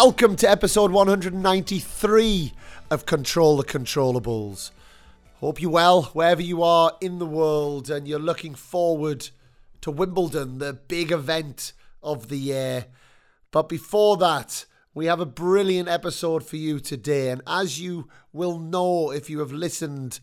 Welcome to episode 193 of Control the Controllables. Hope you're well wherever you are in the world and you're looking forward to Wimbledon, the big event of the year. But before that, we have a brilliant episode for you today. And as you will know if you have listened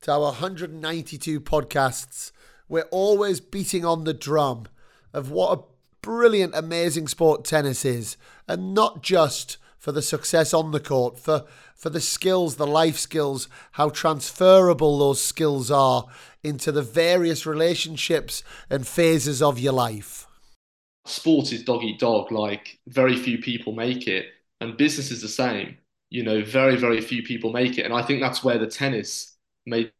to our 192 podcasts, we're always beating on the drum of what a brilliant, amazing sport tennis is. And not just for the success on the court, for, for the skills, the life skills, how transferable those skills are into the various relationships and phases of your life. Sport is dog eat dog, like very few people make it. And business is the same. You know, very, very few people make it. And I think that's where the tennis made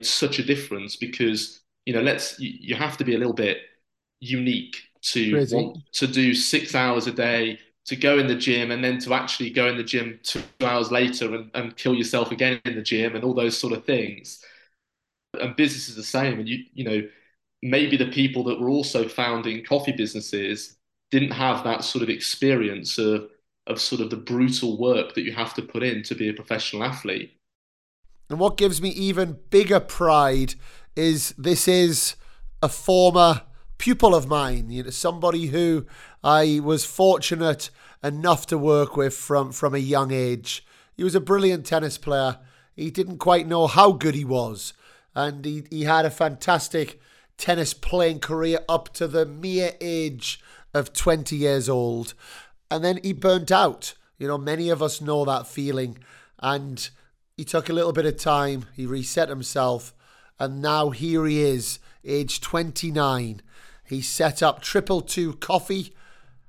such a difference because, you know, let's, you, you have to be a little bit unique to Crazy. want to do six hours a day to go in the gym and then to actually go in the gym two hours later and, and kill yourself again in the gym and all those sort of things. And business is the same. And you you know maybe the people that were also founding coffee businesses didn't have that sort of experience of of sort of the brutal work that you have to put in to be a professional athlete. And what gives me even bigger pride is this is a former pupil of mine, you know, somebody who I was fortunate enough to work with from, from a young age. He was a brilliant tennis player. He didn't quite know how good he was. And he, he had a fantastic tennis playing career up to the mere age of 20 years old. And then he burnt out. You know, many of us know that feeling. And he took a little bit of time, he reset himself, and now here he is, age 29, he set up Triple Two Coffee.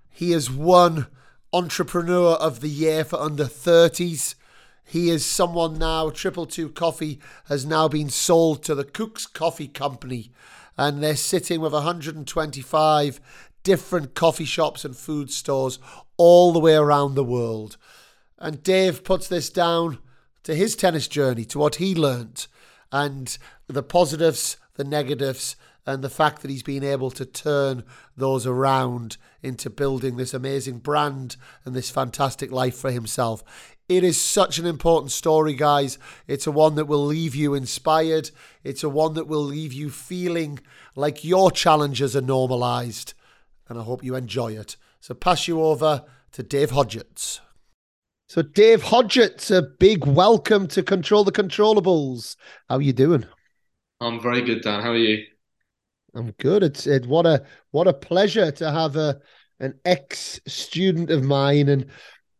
He has won Entrepreneur of the Year for under 30s. He is someone now, Triple Two Coffee has now been sold to the Cook's Coffee Company, and they're sitting with 125 different coffee shops and food stores all the way around the world. And Dave puts this down to his tennis journey, to what he learnt, and the positives, the negatives, and the fact that he's been able to turn those around into building this amazing brand and this fantastic life for himself. It is such an important story, guys. It's a one that will leave you inspired. It's a one that will leave you feeling like your challenges are normalized. And I hope you enjoy it. So, pass you over to Dave Hodgetts. So, Dave Hodgetts, a big welcome to Control the Controllables. How are you doing? I'm very good, Dan. How are you? I'm good. It's it what a what a pleasure to have a an ex student of mine and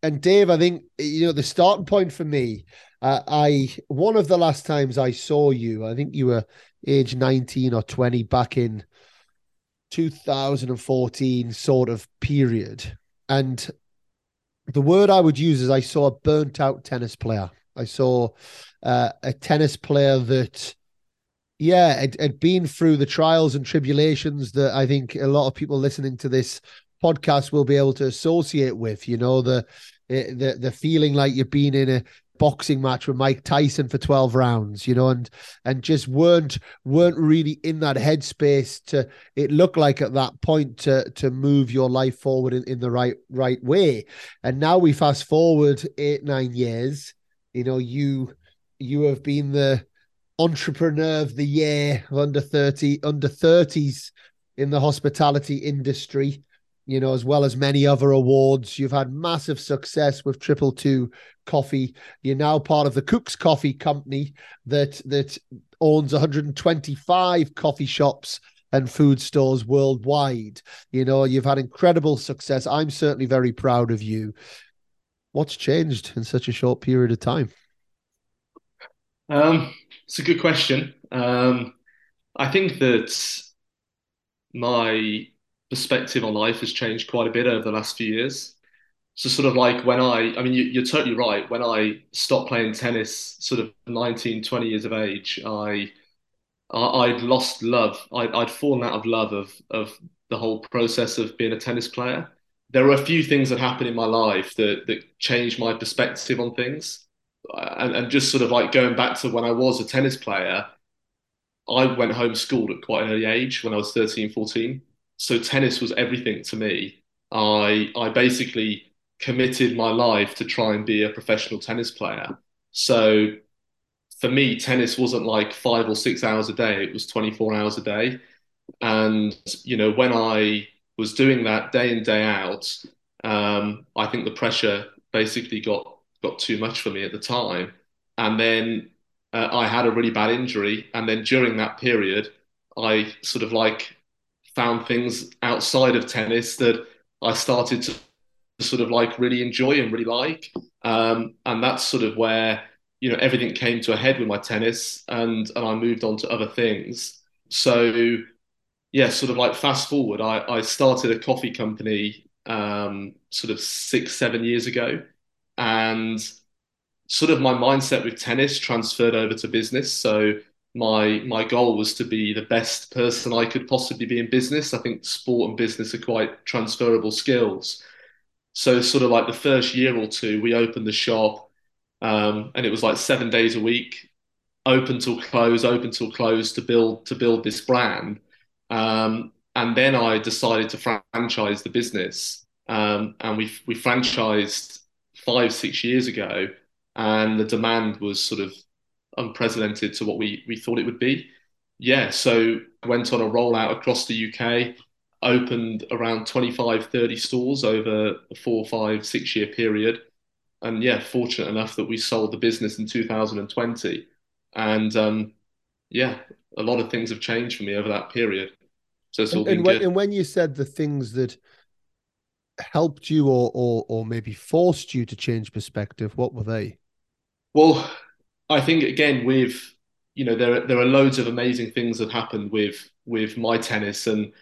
and Dave. I think you know the starting point for me. Uh, I one of the last times I saw you, I think you were age 19 or 20 back in 2014 sort of period. And the word I would use is I saw a burnt out tennis player. I saw uh, a tennis player that yeah, it had been through the trials and tribulations that I think a lot of people listening to this podcast will be able to associate with. You know, the eh, the the feeling like you've been in a boxing match with Mike Tyson for 12 rounds, you know, and and just weren't weren't really in that headspace to it looked like at that point to to move your life forward in, in the right right way. And now we fast forward eight, nine years, you know, you you have been the entrepreneur of the year under 30 under 30s in the hospitality industry you know as well as many other awards. You've had massive success with triple two coffee. You're now part of the cooks coffee company that that owns 125 coffee shops and food stores worldwide. You know you've had incredible success. I'm certainly very proud of you. What's changed in such a short period of time? Um it's a good question. Um, I think that my perspective on life has changed quite a bit over the last few years. So sort of like when I, I mean, you, are totally right. When I stopped playing tennis, sort of 19, 20 years of age, I, I would lost love. I, I'd fallen out of love of of the whole process of being a tennis player. There were a few things that happened in my life that that changed my perspective on things and, and just sort of like going back to when I was a tennis player, I went homeschooled at quite an early age when I was 13, 14. So tennis was everything to me. I I basically committed my life to try and be a professional tennis player. So for me, tennis wasn't like five or six hours a day, it was 24 hours a day. And, you know, when I was doing that day in, day out, um, I think the pressure basically got got too much for me at the time. And then uh, I had a really bad injury. And then during that period, I sort of like found things outside of tennis that I started to sort of like really enjoy and really like. Um, and that's sort of where you know everything came to a head with my tennis, and and I moved on to other things. So yeah, sort of like fast forward, I, I started a coffee company um, sort of six seven years ago, and sort of my mindset with tennis transferred over to business. So my my goal was to be the best person I could possibly be in business. I think sport and business are quite transferable skills. So sort of like the first year or two, we opened the shop, um, and it was like seven days a week, open till close, open till close to build to build this brand. Um, and then I decided to franchise the business, um, and we we franchised five six years ago, and the demand was sort of unprecedented to what we we thought it would be. Yeah, so went on a rollout across the UK opened around 25, 30 stores over a four, five, six year period. And yeah, fortunate enough that we sold the business in 2020. And um, yeah, a lot of things have changed for me over that period. So it's all and, been and when, good. and when you said the things that helped you or, or or maybe forced you to change perspective, what were they? Well, I think again with you know there there are loads of amazing things that happened with with my tennis and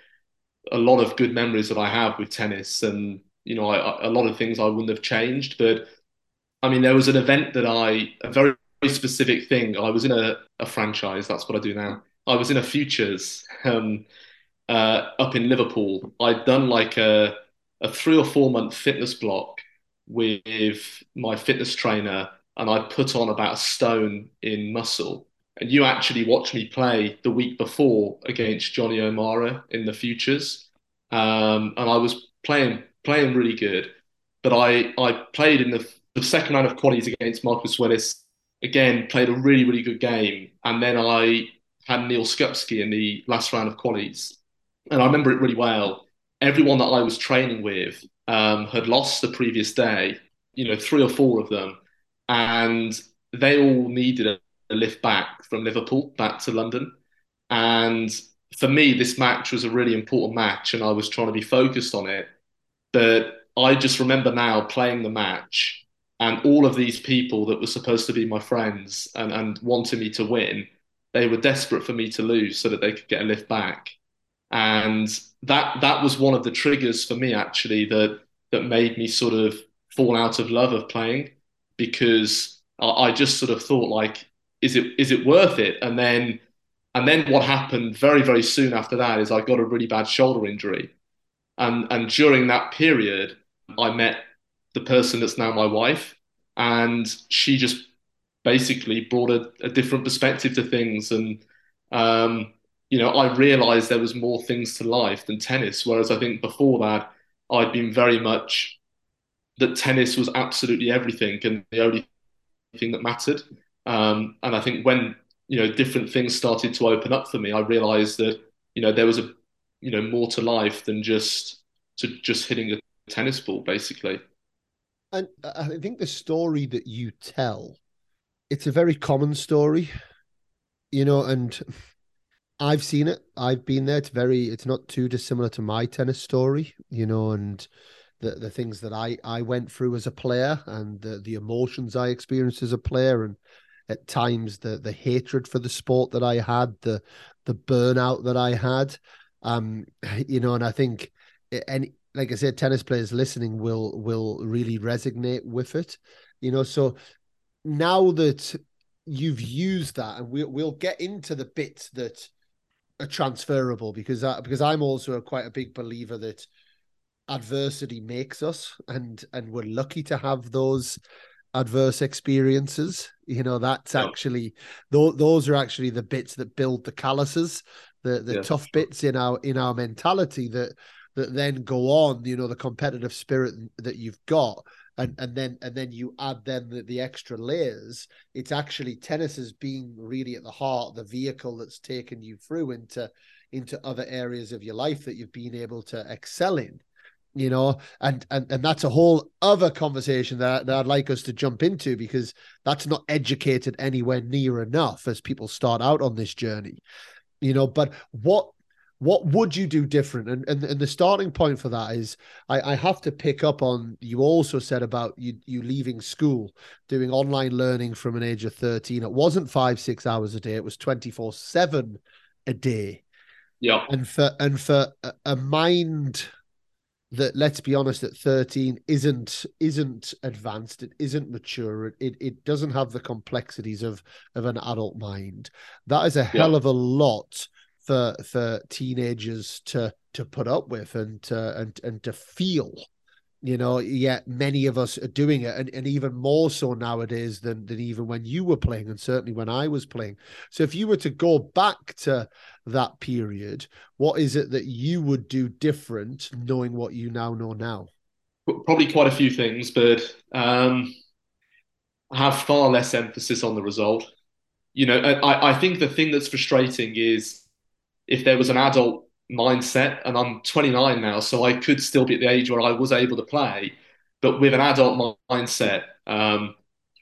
a lot of good memories that I have with tennis, and you know, a lot of things I wouldn't have changed. But I mean, there was an event that I, a very, very specific thing. I was in a, a franchise. That's what I do now. I was in a futures um, uh, up in Liverpool. I'd done like a, a three or four month fitness block with my fitness trainer, and I put on about a stone in muscle and you actually watched me play the week before against Jonny O'Mara in the futures, um, and I was playing playing really good. But I I played in the, the second round of qualies against Marcus Willis. Again, played a really really good game, and then I had Neal Skupski in the last round of qualies, and I remember it really well. Everyone that I was training with um, had lost the previous day, you know, three or four of them, and they all needed a a lift back from Liverpool back to London. And for me, this match was a really important match, and I was trying to be focused on it. But I just remember now playing the match, and all of these people that were supposed to be my friends and, and wanted me to win, they were desperate for me to lose so that they could get a lift back. And that that was one of the triggers for me actually that that made me sort of fall out of love of playing because I, I just sort of thought like is it is it worth it? And then and then what happened very very soon after that is I got a really bad shoulder injury, and and during that period I met the person that's now my wife, and she just basically brought a, a different perspective to things and. Um, you know, I realized there was more things to life than tennis. Whereas I think before that, I'd been very much that tennis was absolutely everything and the only thing that mattered. Um, and I think when you know different things started to open up for me, I realised that you know there was a you know more to life than just to just hitting a tennis ball, basically. And I think the story that you tell, it's a very common story, you know, and I've seen it. I've been there. It's very. It's not too dissimilar to my tennis story, you know, and the the things that I I went through as a player and the the emotions I experienced as a player and at times the the hatred for the sport that I had, the the burnout that I had. Um, you know, and I think any like I said, tennis players listening will will really resonate with it. You know, so now that you've used that, and we'll we'll get into the bits that are transferable because I, because I'm also a, quite a big believer that adversity makes us, and and we're lucky to have those adverse experiences. You know, that's actually th- those are actually the bits that build the calluses, the the yeah, tough bits in our in our mentality that that then go on, you know, the competitive spirit that you've got, and and then and then you add then the, the extra layers. It's actually tennis as being really at the heart, the vehicle that's taken you through into into other areas of your life that you've been able to excel in you know and and and that's a whole other conversation that, that i'd like us to jump into because that's not educated anywhere near enough as people start out on this journey you know but what what would you do different? And and, and the starting point for that is I, I have to pick up on you also said about you you leaving school doing online learning from an age of 13 it wasn't five six hours a day. It was 24 7 a day. Yeah. And for and for a, a mind that let's be honest at 13 isn't isn't advanced it isn't mature it it doesn't have the complexities of of an adult mind. That is a hell yeah. of a lot for for teenagers to to put up with and to and and to feel you know yet many of us are doing it. And, and even more so nowadays than than even when you were playing and certainly when i was playing. So if you were to go back to that period what is it that you would do different knowing what you now know now? Probably quite a few things but um I have far less emphasis on the result. You know I, I think the thing that's frustrating is if there was an adult mindset, and I'm 29 now, so I could still be at the age where I was able to play, but with an adult mindset, um,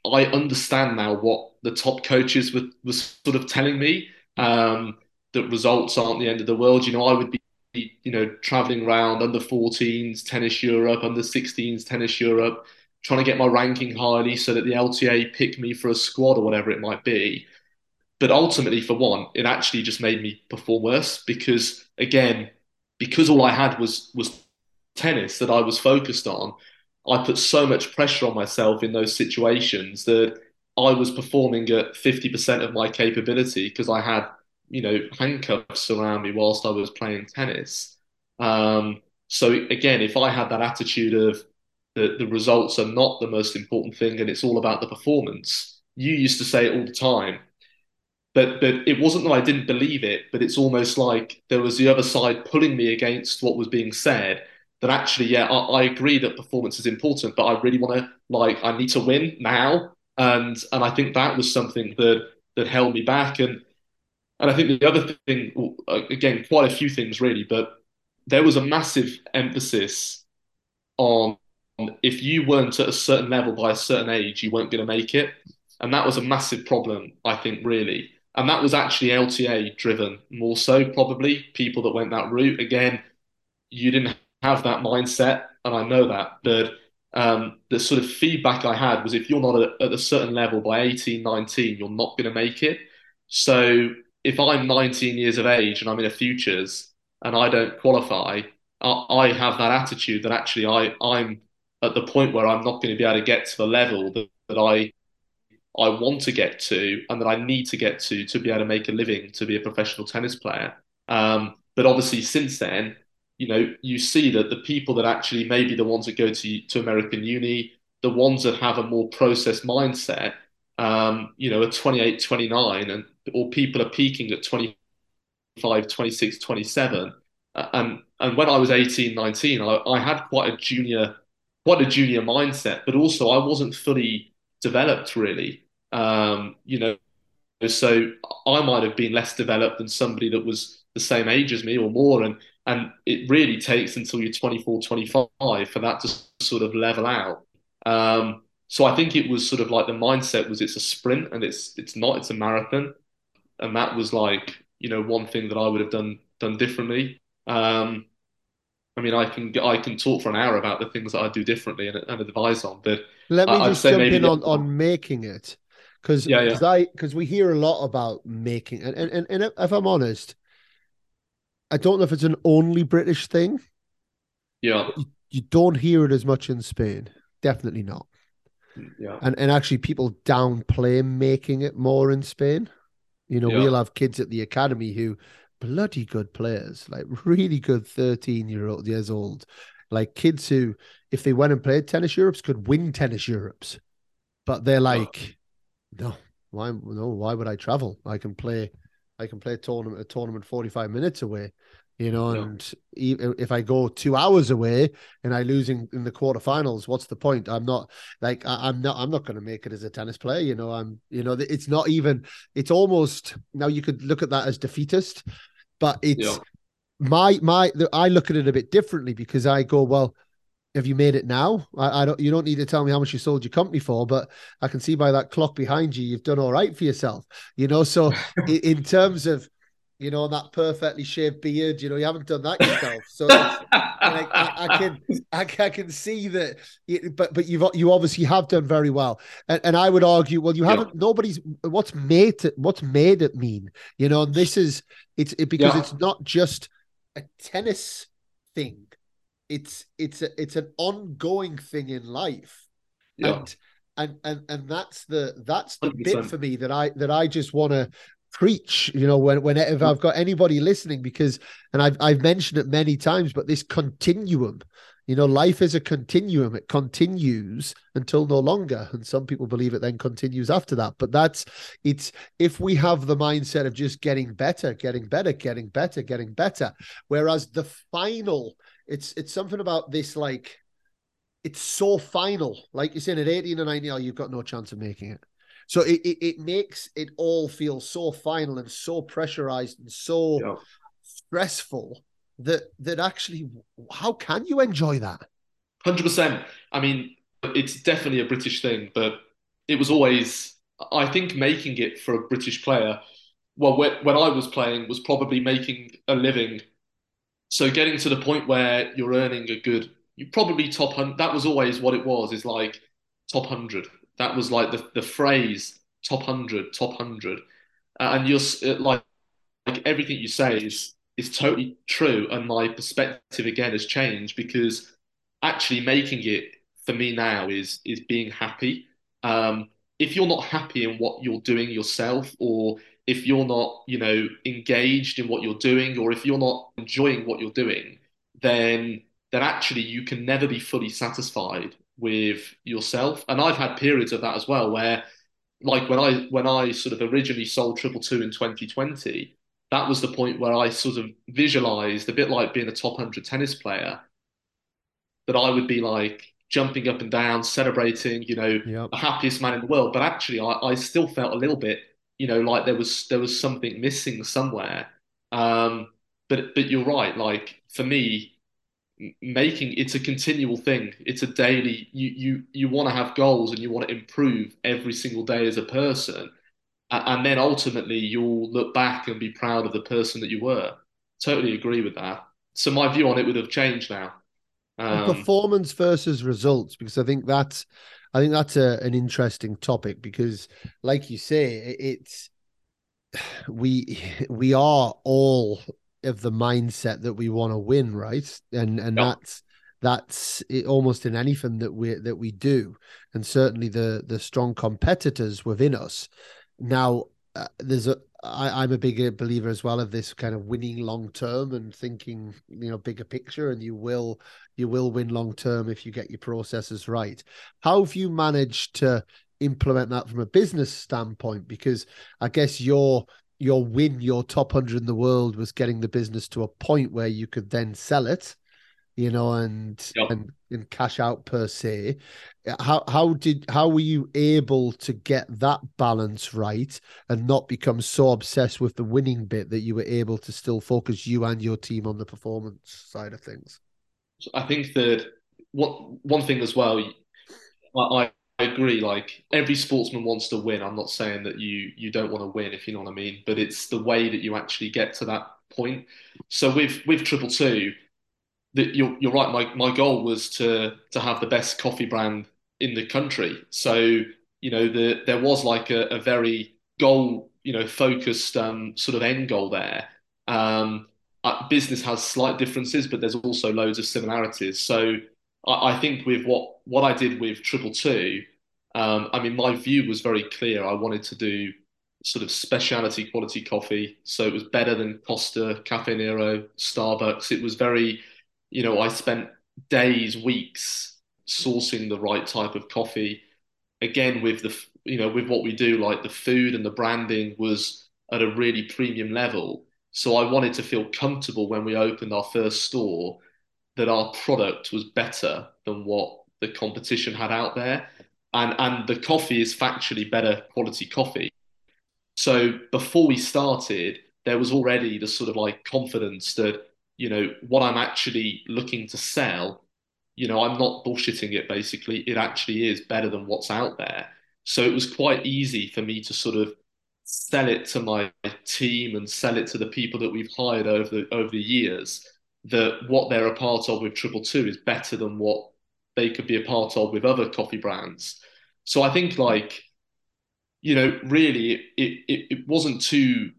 I understand now what the top coaches were, were sort of telling me. Um, that results aren't the end of the world. You know, I would be, you know, traveling around under 14s, tennis Europe, under 16s, tennis Europe, trying to get my ranking highly so that the LTA pick me for a squad or whatever it might be. But ultimately, for one, it actually just made me perform worse because, again, because all I had was was tennis that I was focused on, I put so much pressure on myself in those situations that I was performing at 50% of my capability because I had, you know, handcuffs around me whilst I was playing tennis. Um, so again, if I had that attitude of the, the results are not the most important thing and it's all about the performance, you used to say it all the time but but it wasn't that I didn't believe it, but it's almost like there was the other side pulling me against what was being said. That actually, yeah, I, I agree that performance is important, but I really want to like I need to win now, and and I think that was something that that held me back, and and I think the other thing, again, quite a few things really, but there was a massive emphasis on if you weren't at a certain level by a certain age, you weren't going to make it. And that was a massive problem, I think, really. And that was actually LTA driven more so, probably people that went that route. Again, you didn't have that mindset, and I know that. But um, the sort of feedback I had was if you're not at, at a certain level by 18, 19, you're not going to make it. So if I'm 19 years of age and I'm in a futures and I don't qualify, I, I have that attitude that actually I, I'm at the point where I'm not going to be able to get to the level that, that I I want to get to and that I need to get to to be able to make a living to be a professional tennis player. Um, but obviously, since then, you know, you see that the people that actually maybe the ones that go to to American uni, the ones that have a more process mindset, um, you know, are 28, 29, and or people are peaking at 25, 26, 27. and and when I was 18, 19, I, I had quite a junior, quite a junior mindset, but also I wasn't fully developed really. Um, you know, so I might have been less developed than somebody that was the same age as me or more. And and it really takes until you're 24, 25 for that to sort of level out. Um, so I think it was sort of like the mindset was it's a sprint and it's it's not it's a marathon, and that was like you know one thing that I would have done done differently. Um, I mean, I can I can talk for an hour about the things that I do differently and, and advise on, but let me just jump in on, on making it because yeah, yeah. I because we hear a lot about making and, and and if I'm honest, I don't know if it's an only British thing. Yeah, you, you don't hear it as much in Spain. Definitely not. Yeah, and and actually, people downplay making it more in Spain. You know, yeah. we'll have kids at the academy who bloody good players, like really good 13 year old years old, like kids who, if they went and played tennis Europes, could win tennis Europes. But they're like, no, why no, why would I travel? I can play I can play a tournament a tournament 45 minutes away. you know, and if I go two hours away and I lose in, in the quarterfinals, what's the point? I'm not like I, am not I'm not going to make it as a tennis player. You know, I'm you know it's not even it's almost now you could look at that as defeatist, but it's yeah. my my I look at it a bit differently because I go well. Have you made it now? I, I don't. You don't need to tell me how much you sold your company for, but I can see by that clock behind you, you've done all right for yourself. You know, so in, in terms of you know, that perfectly shaved beard. You know, you haven't done that yourself. So I, I, I, can, I, I, can see that. but but you've you obviously have done very well, and, and I would argue, well, you haven't. Yeah. Nobody's what's made it. What's made it mean? You know, and this is it's it, because yeah. it's not just a tennis thing. It's it's a it's an ongoing thing in life, yeah. and and and and that's the that's the 100%. bit for me that I that I just want to preach you know when whenever i've got anybody listening because and i've i've mentioned it many times but this continuum you know life is a continuum it continues until no longer and some people believe it then continues after that but that's it's if we have the mindset of just getting better getting better getting better getting better whereas the final it's it's something about this like it's so final like you're saying at 18 or 19 oh, you've got no chance of making it so it, it, it makes it all feel so final and so pressurized and so yeah. stressful that that actually how can you enjoy that? Hundred percent. I mean, it's definitely a British thing, but it was always I think making it for a British player. Well, when I was playing, was probably making a living. So getting to the point where you're earning a good, you probably top hundred. That was always what it was. Is like top hundred that was like the, the phrase top 100, top 100. Uh, and you're like, like everything you say is is totally true. And my perspective again has changed because actually making it for me now is is being happy. Um, if you're not happy in what you're doing yourself, or if you're not, you know, engaged in what you're doing, or if you're not enjoying what you're doing, then then actually you can never be fully satisfied with yourself. And I've had periods of that as well, where like when I when I sort of originally sold Triple Two in 2020, that was the point where I sort of visualized a bit like being a top 100 tennis player, that I would be like jumping up and down, celebrating, you know, yep. the happiest man in the world. But actually, I, I still felt a little bit, you know, like there was there was something missing somewhere. Um, but but you're right. Like for me, making it's a continual thing it's a daily you you you want to have goals and you want to improve every single day as a person and then ultimately you'll look back and be proud of the person that you were totally agree with that so my view on it would have changed now um, performance versus results because i think that's i think that's a, an interesting topic because like you say it's we we are all of the mindset that we want to win, right? And and yep. that's that's it almost in anything that we that we do, and certainly the the strong competitors within us. Now, uh, there's a I, I'm a bigger believer as well of this kind of winning long term and thinking, you know, bigger picture, and you will you will win long term if you get your processes right. How have you managed to implement that from a business standpoint? Because I guess you're your win, your top hundred in the world was getting the business to a point where you could then sell it, you know, and yep. and, and cash out per se. How how did how were you able to get that balance right and not become so obsessed with the winning bit that you were able to still focus you and your team on the performance side of things? I think that one one thing as well, I, I agree. Like every sportsman wants to win. I'm not saying that you you don't want to win, if you know what I mean. But it's the way that you actually get to that point. So with with Triple Two, that you're you're right. My my goal was to to have the best coffee brand in the country. So you know the there was like a, a very goal you know focused um, sort of end goal there. Um, uh, business has slight differences, but there's also loads of similarities. So I, I think with what what I did with Triple Two, um, I mean, my view was very clear. I wanted to do sort of specialty quality coffee, so it was better than Costa, Caffè Nero, Starbucks. It was very, you know, I spent days, weeks sourcing the right type of coffee. Again, with the you know with what we do, like the food and the branding was at a really premium level. So I wanted to feel comfortable when we opened our first store that our product was better than what the competition had out there. And, and the coffee is factually better quality coffee. So before we started, there was already the sort of like confidence that, you know, what I'm actually looking to sell, you know, I'm not bullshitting it basically. It actually is better than what's out there. So it was quite easy for me to sort of sell it to my team and sell it to the people that we've hired over the over the years that what they're a part of with Triple Two is better than what they could be a part of with other coffee brands. So I think like, you know, really it it, it wasn't too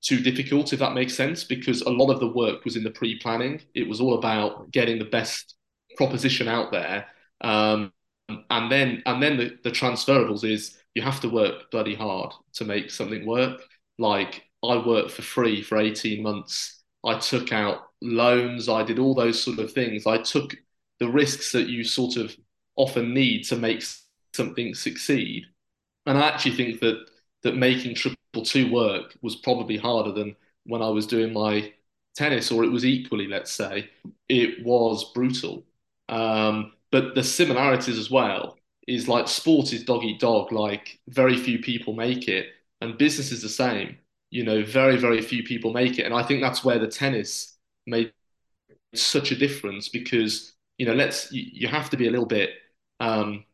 too difficult if that makes sense because a lot of the work was in the pre-planning. It was all about getting the best proposition out there. Um, and then and then the, the transferables is you have to work bloody hard to make something work. Like I worked for free for 18 months. I took out loans. I did all those sort of things. I took the risks that you sort of often need to make something succeed. And I actually think that that making triple two work was probably harder than when I was doing my tennis, or it was equally, let's say, it was brutal. Um, but the similarities as well is like sport is dog eat dog. Like very few people make it, and business is the same. You know, very very few people make it, and I think that's where the tennis made such a difference because you know, let's you, you have to be a little bit um,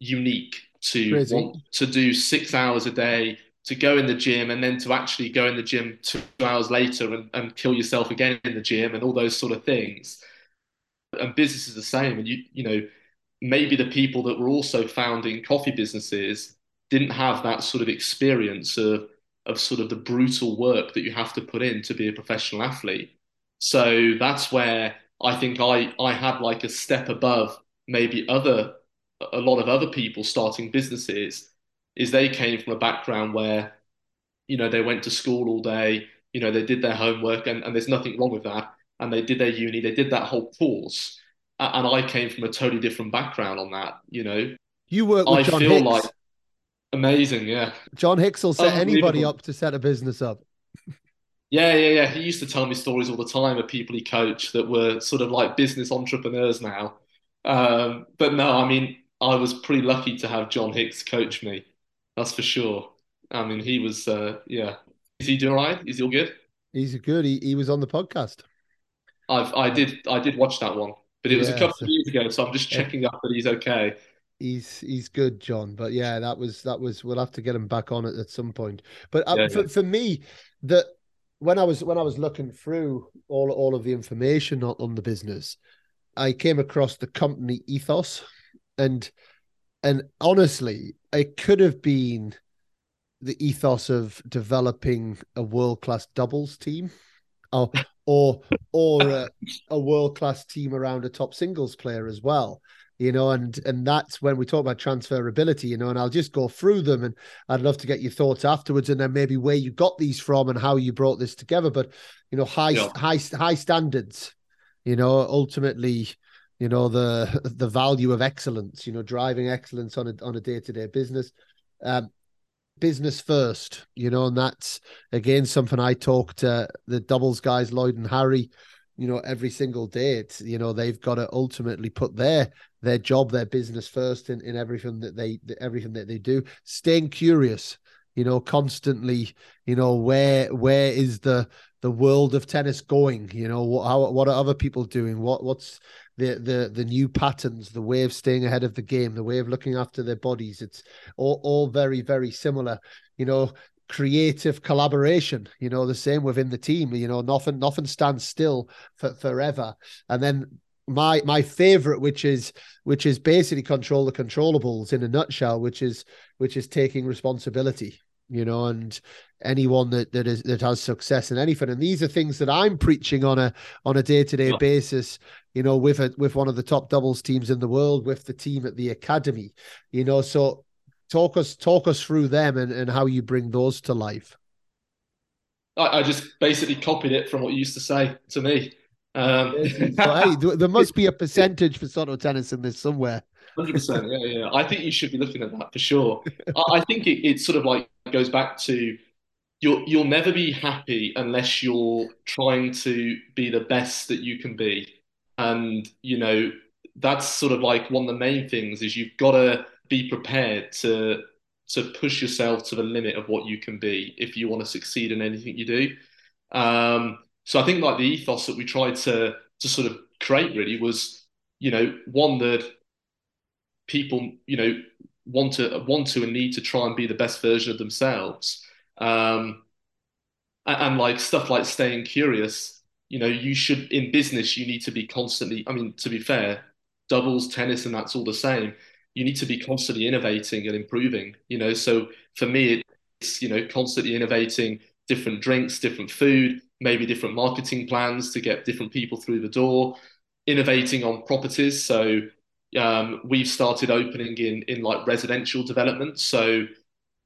unique to Crazy. want to do six hours a day to go in the gym and then to actually go in the gym two hours later and, and kill yourself again in the gym and all those sort of things and business is the same. And you, you know, maybe the people that were also founding coffee businesses didn't have that sort of experience of of sort of the brutal work that you have to put in to be a professional athlete. So that's where I think I I had like a step above maybe other a lot of other people starting businesses is they came from a background where you know they went to school all day you know they did their homework and, and there's nothing wrong with that and they did their uni, they did that whole course. And I came from a totally different background on that, you know. You work with I John feel Hicks. like amazing, yeah. John Hicks will set anybody up to set a business up. Yeah, yeah, yeah. He used to tell me stories all the time of people he coached that were sort of like business entrepreneurs now. Um, but no, I mean, I was pretty lucky to have John Hicks coach me. That's for sure. I mean, he was, uh, yeah. Is he doing all right? Is he all good? He's good. He, he was on the podcast. I've I did I did watch that one, but it was yeah, a couple so, of years ago, so I'm just checking up that he's okay. He's he's good, John. But yeah, that was that was. We'll have to get him back on it at some point. But uh, yeah, for, yeah. for me, that when I was when I was looking through all all of the information on, on the business, I came across the company ethos, and and honestly, it could have been the ethos of developing a world class doubles team or or or a, a world class team around a top singles player as well you know and and that's when we talk about transferability you know and i'll just go through them and i'd love to get your thoughts afterwards and then maybe where you got these from and how you brought this together but you know high yeah. high high standards you know ultimately you know the the value of excellence you know driving excellence on a on a day-to-day business um business first, you know, and that's again something I talk to the doubles guys, Lloyd and Harry, you know, every single day. It's you know they've got to ultimately put their their job, their business first in, in everything that they everything that they do. Staying curious, you know, constantly, you know, where where is the the world of tennis going? You know, what how what are other people doing? What what's the the the new patterns, the way of staying ahead of the game, the way of looking after their bodies. It's all, all very very similar. You know, creative collaboration. You know, the same within the team. You know, nothing nothing stands still for forever. And then my my favorite which is which is basically control the controllables in a nutshell which is which is taking responsibility you know, and anyone that that is that has success in anything. And these are things that I'm preaching on a on a day to day basis. You know, with a with one of the top doubles teams in the world, with the team at the academy. You know, so talk us talk us through them and and how you bring those to life. I, I just basically copied it from what you used to say to me. Um, hey, there must be a percentage for Soto tennis in this somewhere. Hundred percent, yeah, yeah. I think you should be looking at that for sure. I, I think it, it sort of like goes back to you'll you'll never be happy unless you're trying to be the best that you can be. And you know, that's sort of like one of the main things is you've got to be prepared to to push yourself to the limit of what you can be if you want to succeed in anything you do. Um, so I think like the ethos that we tried to to sort of create really was, you know, one that people, you know, want to want to and need to try and be the best version of themselves. Um, and, and like stuff like staying curious, you know, you should in business you need to be constantly. I mean, to be fair, doubles, tennis, and that's all the same. You need to be constantly innovating and improving. You know, so for me, it's you know constantly innovating different drinks, different food, maybe different marketing plans to get different people through the door, innovating on properties. So um, we've started opening in in like residential development. So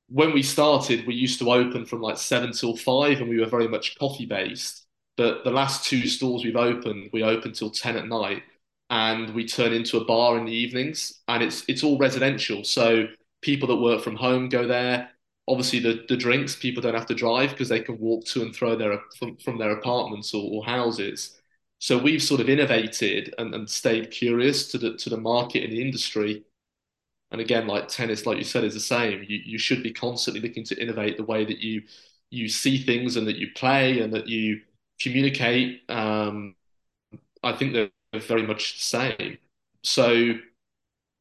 when we started, we used to open from like seven till five, and we were very much coffee based. But the last two stores we've opened, we open till ten at night, and we turn into a bar in the evenings, and it's it's all residential. So people that work from home go there. Obviously, the, the drinks people don't have to drive because they can walk to and fro their from, from their apartments or, or houses. So we've sort of innovated and, and stayed curious to the to the market and the industry. And again, like tennis, like you said, is the same. You you should be constantly looking to innovate the way that you you see things and that you play and that you communicate. Um, I think they're very much the same. So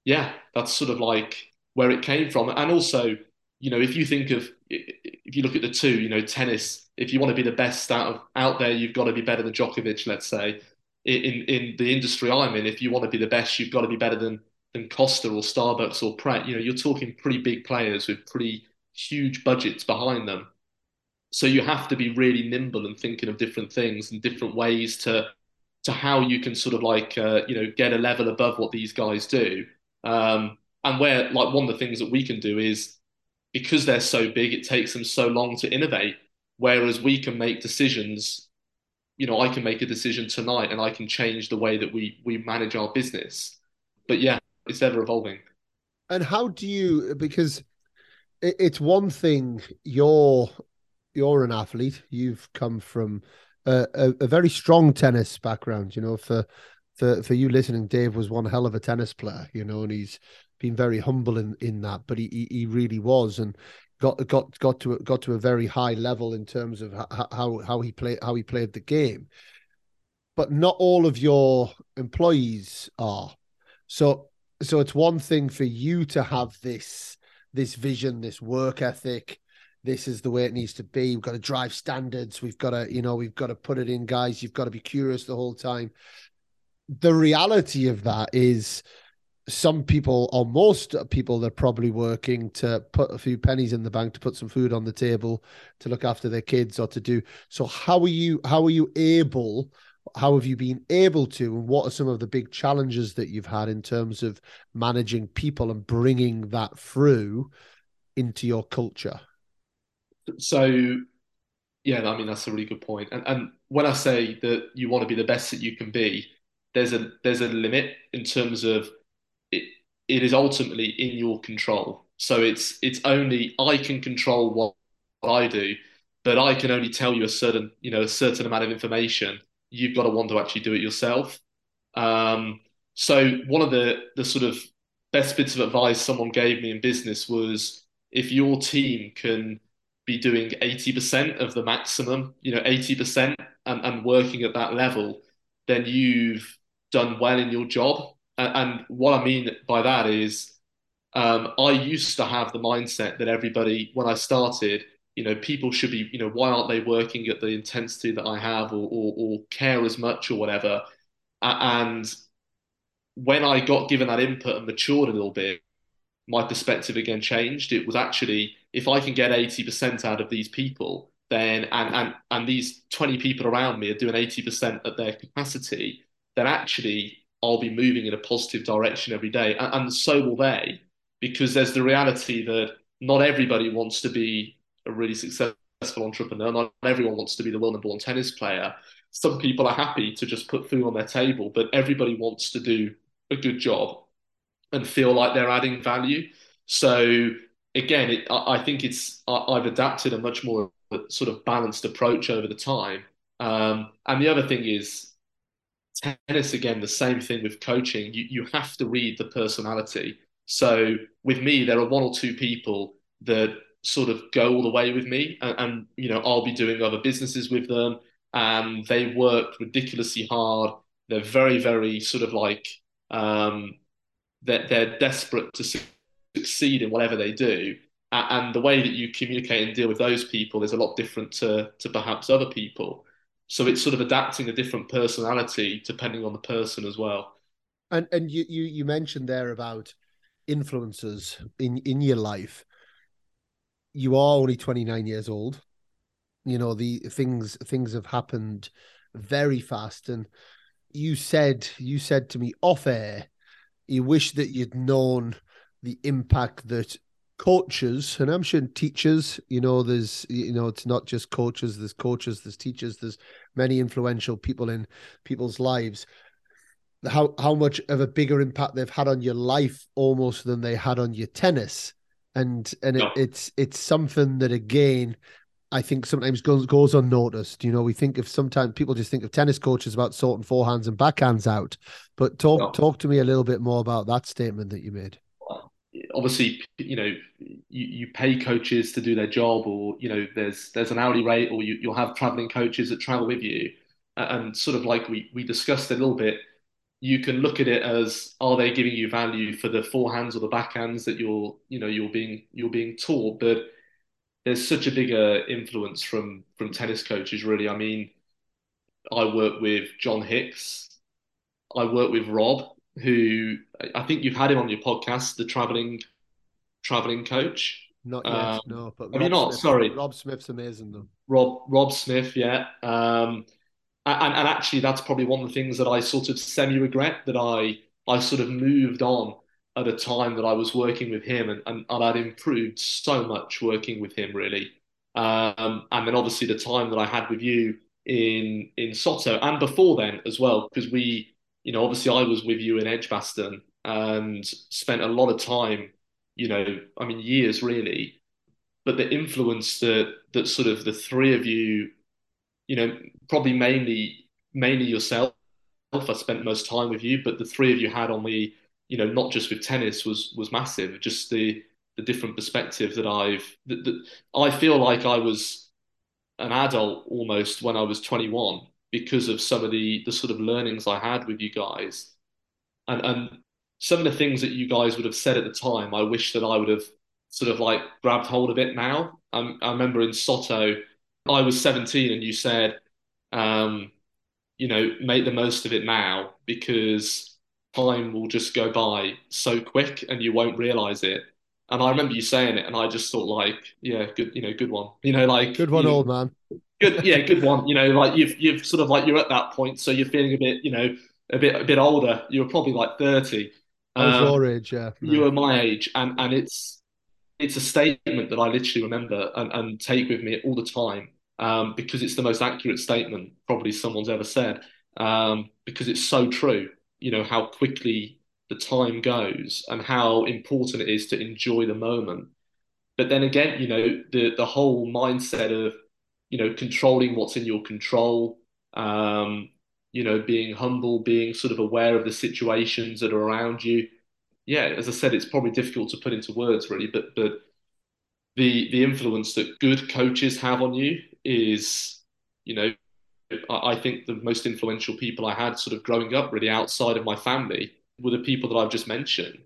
yeah, that's sort of like where it came from. And also, you know, if you think of if you look at the two, you know, tennis if you want to be the best out of out there, you've got to be better than Djokovic, let's say. In in the industry I'm in, if you want to be the best, you've got to be better than than Costa or Starbucks or Pret. You know, you're talking pretty big players with pretty huge budgets behind them. So you have to be really nimble and thinking of different things and different ways to to how you can sort of like uh, you know get a level above what these guys do. Um, and where like one of the things that we can do is because they're so big, it takes them so long to innovate. Whereas we can make decisions, you know, I can make a decision tonight and I can change the way that we we manage our business. But yeah, it's ever evolving. And how do you because it's one thing you're you're an athlete. You've come from a, a, a, very strong tennis background. You know, for for for you listening, Dave was one hell of a tennis player. You know, and he's been very humble in in that, but he he, he really was. And got got got to got to a very high level in terms of how how he played how he played the game. But not all of your employees are. So so it's one thing for you to have this this vision, this work ethic. This is the way it needs to be. We've got to drive standards. We've got to, you know, we've got to put it in, guys. You've got to be curious the whole time. The reality of that is some people or most people they're probably working to put a few pennies in the bank to put some food on the table to look after their kids or to do. So how are you how are you able how have you been able to and what are some of the big challenges that you've had in terms of managing people and bringing that through into your culture? So yeah i mean that's a really good point. And and when i say that you want to be the best that you can be there's a there's a limit in terms of it, is ultimately in your control. So it's it's only I can control what, what I do, but I can only tell you a certain you know a certain amount of information. You've got to want to actually do it yourself. Um, so one of the the sort of best bits of advice someone gave me in business was if your team can be doing 80% of the maximum, you know, 80% and, and working at that level, then you've done well in your job. And, what I mean by that is, um, I used to have the mindset that everybody, when I started, you know, people should be, you know, why aren't they working at the intensity that I have or, or, or care as much or whatever? And when I got given that input and matured a little bit, my perspective again changed. It was actually, if I can get 80% out of these people, then, and, and, and these 20 people around me are doing 80% at their capacity, then actually I'll be moving in a positive direction every day. And, and so will they, because there's the reality that not everybody wants to be a really successful entrepreneur. Not everyone wants to be the world number one tennis player. Some people are happy to just put food on their table, but everybody wants to do a good job and feel like they're adding value. So again, it, I think it's I, have adapted a much more sort of balanced approach over the time. Um, and the other thing is tennis again, the same thing with coaching. You you have to read the personality. So with me, there are one or two people that sort of go all the way with me, and, and you know I'll be doing other businesses with them, and they work ridiculously hard. They're very very sort of like um, they're, they're desperate to succeed in whatever they do. And the way that you communicate and deal with those people is a lot different to, to perhaps other people. So it's sort of adapting a different personality depending on the person as well. And and you you, you mentioned there about influences in in your life. You are only 29 years old. You know, the things things have happened very fast. And you said you said to me off air, you wish that you'd known the impact that coaches and i'm sure teachers you know there's you know it's not just coaches there's coaches there's teachers there's many influential people in people's lives. How how much of a bigger impact they've had on your life almost than they had on your tennis. And and it, it's it's something that again I think sometimes goes goes unnoticed. You know, we think of sometimes people just think of tennis coaches about sorting forehands and backhands out. But talk talk to me a little bit more about that statement that you made obviously, you know, you, you pay coaches to do their job, or you know, there's there's an hourly rate, or you, you'll have traveling coaches that travel with you, and sort of like we we discussed a little bit. You can look at it as are they giving you value for the forehands or the backhands that you're you know you're being you're being taught, but there's such a bigger influence from from tennis coaches. Really, I mean, I work with John Hicks, I work with Rob, who I think you've had him on your podcast, the traveling traveling coach. Not yet, um, no. But Rob you not? Smith, Sorry, Rob Smith's amazing though. Rob Rob Smith, yeah. Um, and, and actually, that's probably one of the things that I sort of semi regret that I I sort of moved on at a time that I was working with him, and, and, and I'd improved so much working with him, really. Um, and then obviously the time that I had with you in in Soto, and before then as well, because we you know, obviously I was with you in Edgbaston and spent a lot of time, you know, I mean years really, but the influence that that sort of the three of you, you know, probably mainly mainly yourself. I spent most time with you, but the three of you had on me, you know, not just with tennis was was massive. Just the the different perspective that I've that, that I feel like I was an adult almost when I was 21 because of some of the the sort of learnings I had with you guys, and and some of the things that you guys would have said at the time, I wish that I would have sort of like grabbed hold of it now. I, I remember in Soto, I was 17 and you said, um, you know, make the most of it now because time will just go by so quick and you won't realize it. And I remember you saying it, and I just thought, like, yeah, good, you know, good one, you know, like good one, old man good, yeah, good one. You know, like you've you've sort of like you're at that point, so you're feeling a bit, you know, a bit a bit older. You were probably like thirty. Um, your age, yeah. No. You were my age, and and it's it's a statement that I literally remember and, and take with me all the time um, because it's the most accurate statement probably someone's ever said um, because it's so true. You know how quickly the time goes and how important it is to enjoy the moment. But then again, you know the the whole mindset of you know, controlling what's in your control, um, you know, being humble, being sort of aware of the situations that are around you. Yeah, as I said, it's probably difficult to put into words really, but but the the influence that good coaches have on you is, you know, I, I think the most influential people I had sort of growing up really outside of my family were the people that I've just mentioned.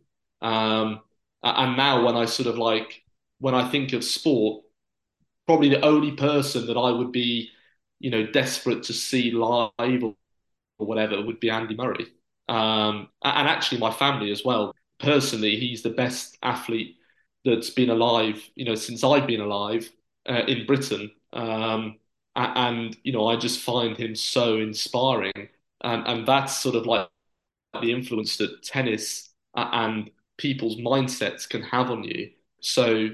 Um, and now when I sort of like when I think of sport, probably the only person that I would be, you know, desperate to see live or, whatever would be Andy Murray. Um, and actually, my family as well. Personally, he's the best athlete that's been alive, you know, since I've been alive uh, in Britain. Um, and you know, I just find him so inspiring, and and that's sort of like the influence that tennis and people's mindsets can have on you. So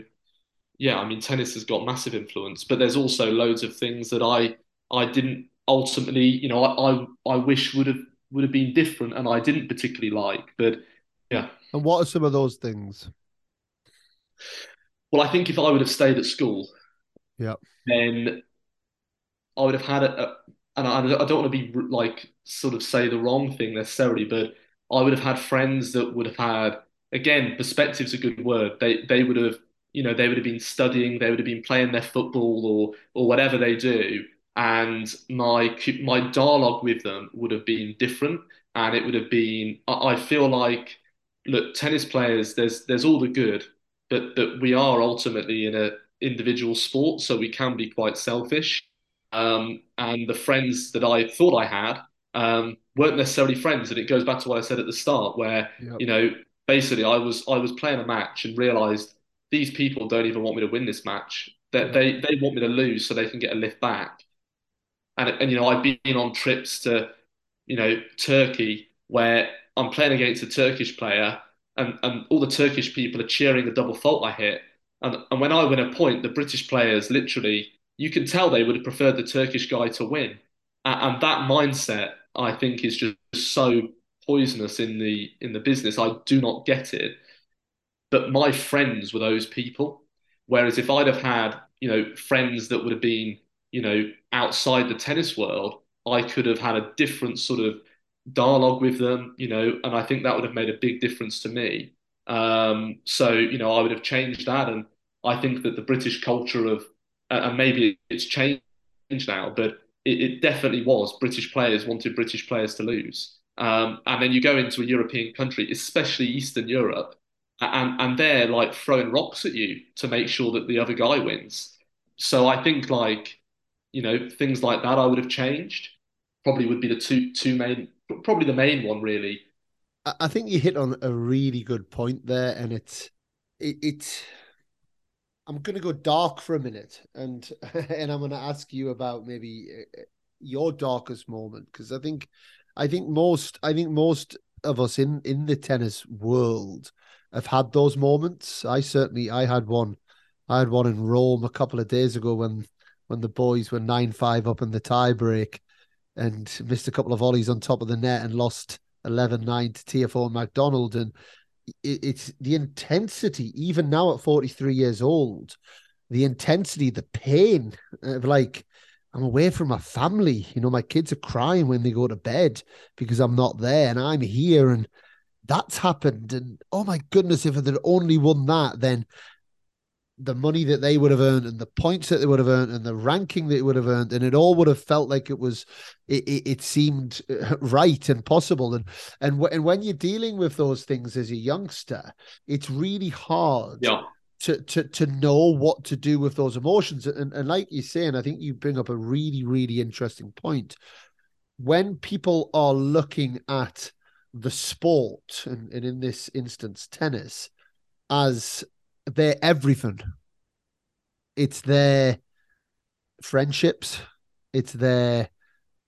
yeah, I mean, tennis has got massive influence, but there's also loads of things that I I didn't ultimately, you know, I I, I wish would have would have been different, and I didn't particularly like. But yeah. And what are some of those things? Well, I think if I would have stayed at school, Yeah. then I would have had a, a and I, I don't want to be like sort of say the wrong thing necessarily, but I would have had friends that would have had again perspective's a good word. They they would have you know they would have been studying, they would have been playing their football or or whatever they do, and my my dialogue with them would have been different, and it would have been I, I feel like look tennis players there's there's all the good, but that we are ultimately in a individual sport, so we can be quite selfish um, and the friends that I thought I had um, weren't necessarily friends. And it goes back to what I said at the start, where Yep. you know basically I was I was playing a match and realised these people don't even want me to win this match. That Yeah. they, they want me to lose so they can get a lift back. And and you know I've been on trips to you know Turkey where I'm playing against a Turkish player and and all the Turkish people are cheering the double fault I hit. And and when I win a point, the British players literally you can tell they would have preferred the Turkish guy to win. And that mindset I think is just so poisonous in the in the business. I do not get it but my friends were those people. Whereas if I'd have had, you know, friends that would have been, you know, outside the tennis world, I could have had a different sort of dialogue with them, you know, and I think that would have made a big difference to me. Um, so, you know, I would have changed that. And I think that the British culture of, and maybe it's changed now, but it, it definitely was British players wanted British players to lose. Um, and then you go into a European country, especially Eastern Europe, and and they're like throwing rocks at you to make sure that the other guy wins. So I think like you know things like that I would have changed. Probably would be the two two main, probably the main one really. I think you hit on a really good point there, and it's it, it's. I'm going to go dark for a minute, and and I'm going to ask you about maybe uh, your darkest moment because I think, I think most I think most of us in in the tennis world have had those moments. I certainly I had one. I had one in Rome a couple of days ago when when the boys were nine five up in the tiebreak and missed a couple of volleys on top of the net and lost 11-9 to Tiafoe McDonald. And it, it's the intensity, even now at 43 years old, the intensity, the pain of like, I'm away from my family. You know, my kids are crying when they go to bed because I'm not there and I'm here and that's happened. And oh my goodness, if they'd only won that, then the money that they would have earned and the points that they would have earned and the ranking that they would have earned and it all would have felt like it was it, it, it seemed uh, right and possible. And and, w- and when you're dealing with those things as a youngster it's really hard Yeah, to to to know what to do with those emotions. And, and like you're saying i think you bring up a really really interesting point. When people are looking at the sport and, and in this instance tennis as their everything it's their friendships it's their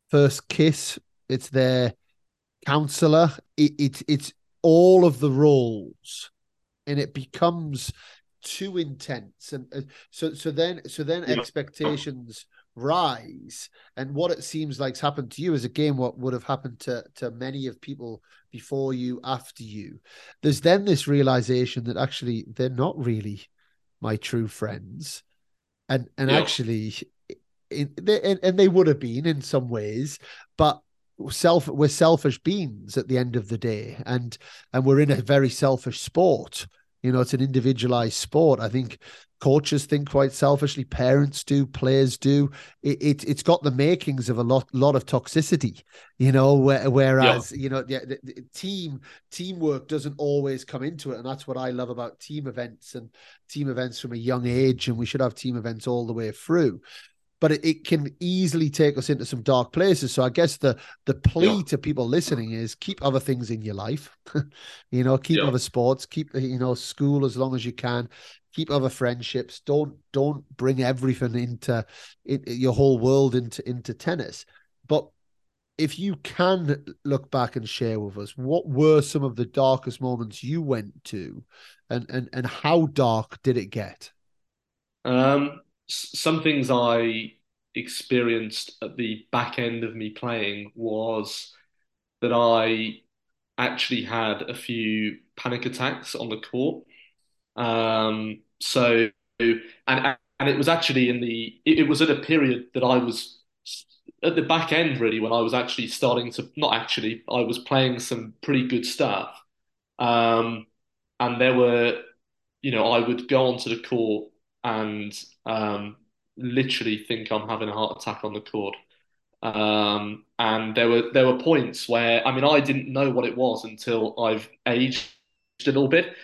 first kiss it's their counselor it, it's it's all of the roles and it becomes too intense and uh, so so then so then Yeah. expectations rise. And what it seems like's happened to you is again what would have happened to to many of people before you after you. There's then this realization that actually they're not really my true friends. And and Yeah. actually it, they, and, and they would have been in some ways but self we're selfish beings at the end of the day. And and we're in a very selfish sport. You know it's an individualized sport. I think coaches think quite selfishly parents do players do. It, it it's got the makings of a lot lot of toxicity you know where, whereas you know the, the, the team teamwork doesn't always come into it. And that's what i love about team events and team events from a young age and we should have team events all the way through. But it, it can easily take us into some dark places. So i guess the the plea Yeah. to people listening is keep other things in your life you know keep Yeah. other sports keep you know school as long as you can keep other friendships. Don't don't bring everything into it, your whole world into into tennis. But if you can look back and share with us what were some of the darkest moments you went to? And and and how dark did it get? Um, some things I experienced at the back end of me playing was that I actually had a few panic attacks on the court. Um, so and and it was actually in the it, it was at a period that I was at the back end really when I was actually starting to not actually I was playing some pretty good stuff. Um, and there were you know I would go onto the court and um, literally think I'm having a heart attack on the court. Um, and there were there were points where I mean I didn't know what it was until I've aged a little bit.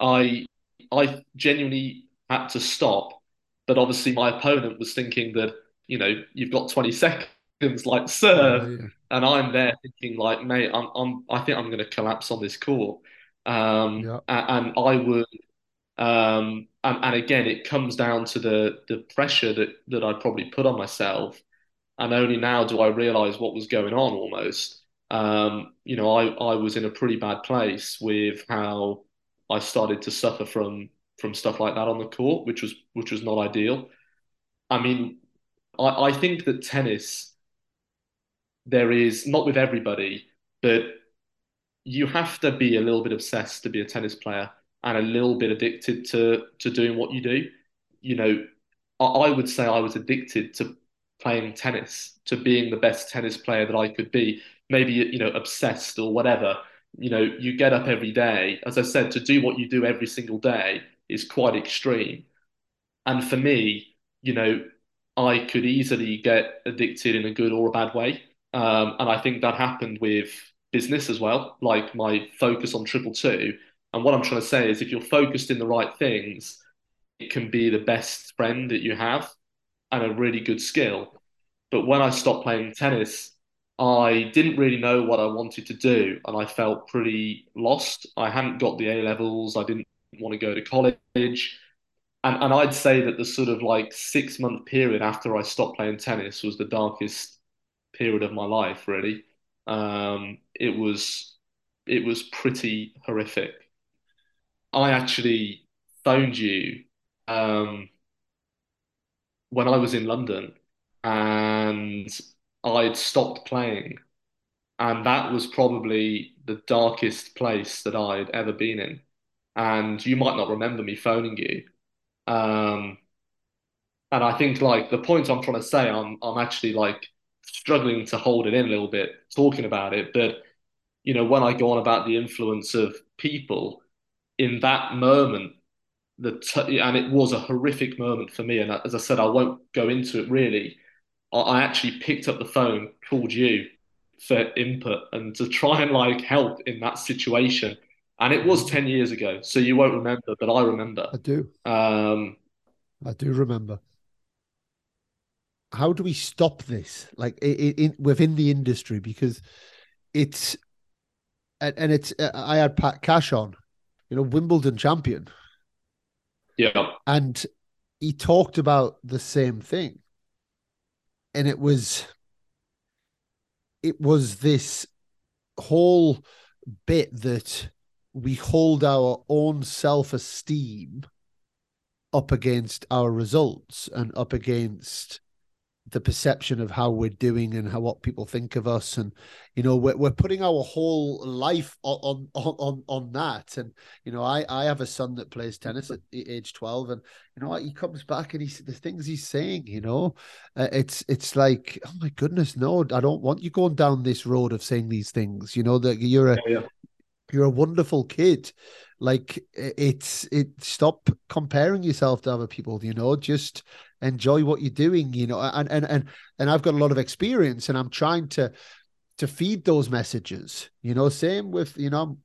I I genuinely had to stop but obviously my opponent was thinking that you know, you've got 20 seconds, like serve, oh, yeah. and I'm there thinking like, mate, I'm, I'm, I think I'm going to collapse on this court, um, yeah. and, and, I would, um, and, and again, it comes down to the the pressure that that I probably put on myself, and only now do I realise what was going on almost. Um, you know, I, I was in a pretty bad place with how I started to suffer from from stuff like that on the court, which was which was not ideal. I mean, I, I think that tennis, there is, not with everybody, but you have to be a little bit obsessed to be a tennis player and a little bit addicted to to doing what you do. You know, I, I would say I was addicted to playing tennis, to being the best tennis player that I could be. Maybe you know, obsessed or whatever. You know, you get up every day. As I said, to do what you do every single day is quite extreme. And for me, you know, I could easily get addicted in a good or a bad way. Um, and I think that happened with business as well, like my focus on triple two. And what I'm trying to say is if you're focused in the right things, it can be the best friend that you have and a really good skill. But when I stopped playing tennis, I didn't really know what I wanted to do and I felt pretty lost. I hadn't got the A levels, I didn't want to go to college and and I'd say that the sort of like six month period after I stopped playing tennis was the darkest period of my life. Really, um, it was it was pretty horrific. I actually phoned you um, when I was in London, and I'd stopped playing, and that was probably the darkest place that I'd ever been in. And you might not remember me phoning you, um, and I think like the point I'm trying to say, I'm I'm actually like struggling to hold it in a little bit, talking about it. But you know, when I go on about the influence of people in that moment, the t- and it was a horrific moment for me. And as I said, I won't go into it really. I, actually picked up the phone, called you for input and to try and like help in that situation. And it was 10 years ago. So you won't remember, but I remember. I do. Um, I do remember. How do we stop this, like in, in within the industry? Because it's and, and it's uh, I had Pat Cash on, you know, Wimbledon champion. Yeah, and he talked about the same thing, and it was it was this whole bit that we hold our own self esteem up against our results and up against the perception of how we're doing and how what people think of us. And you know we're, we're putting our whole life on on on on that. And you know i i have a son that plays tennis at age 12 and you know he comes back and he's the things he's saying you know uh, it's it's like oh my goodness no i don't want you going down this road of saying these things. You know that you're a yeah, yeah. you're a wonderful kid. Like it's it stop comparing yourself to other people you know just enjoy what you're doing you know and and and and I've got a lot of experience and I'm trying to to feed those messages you know same with you know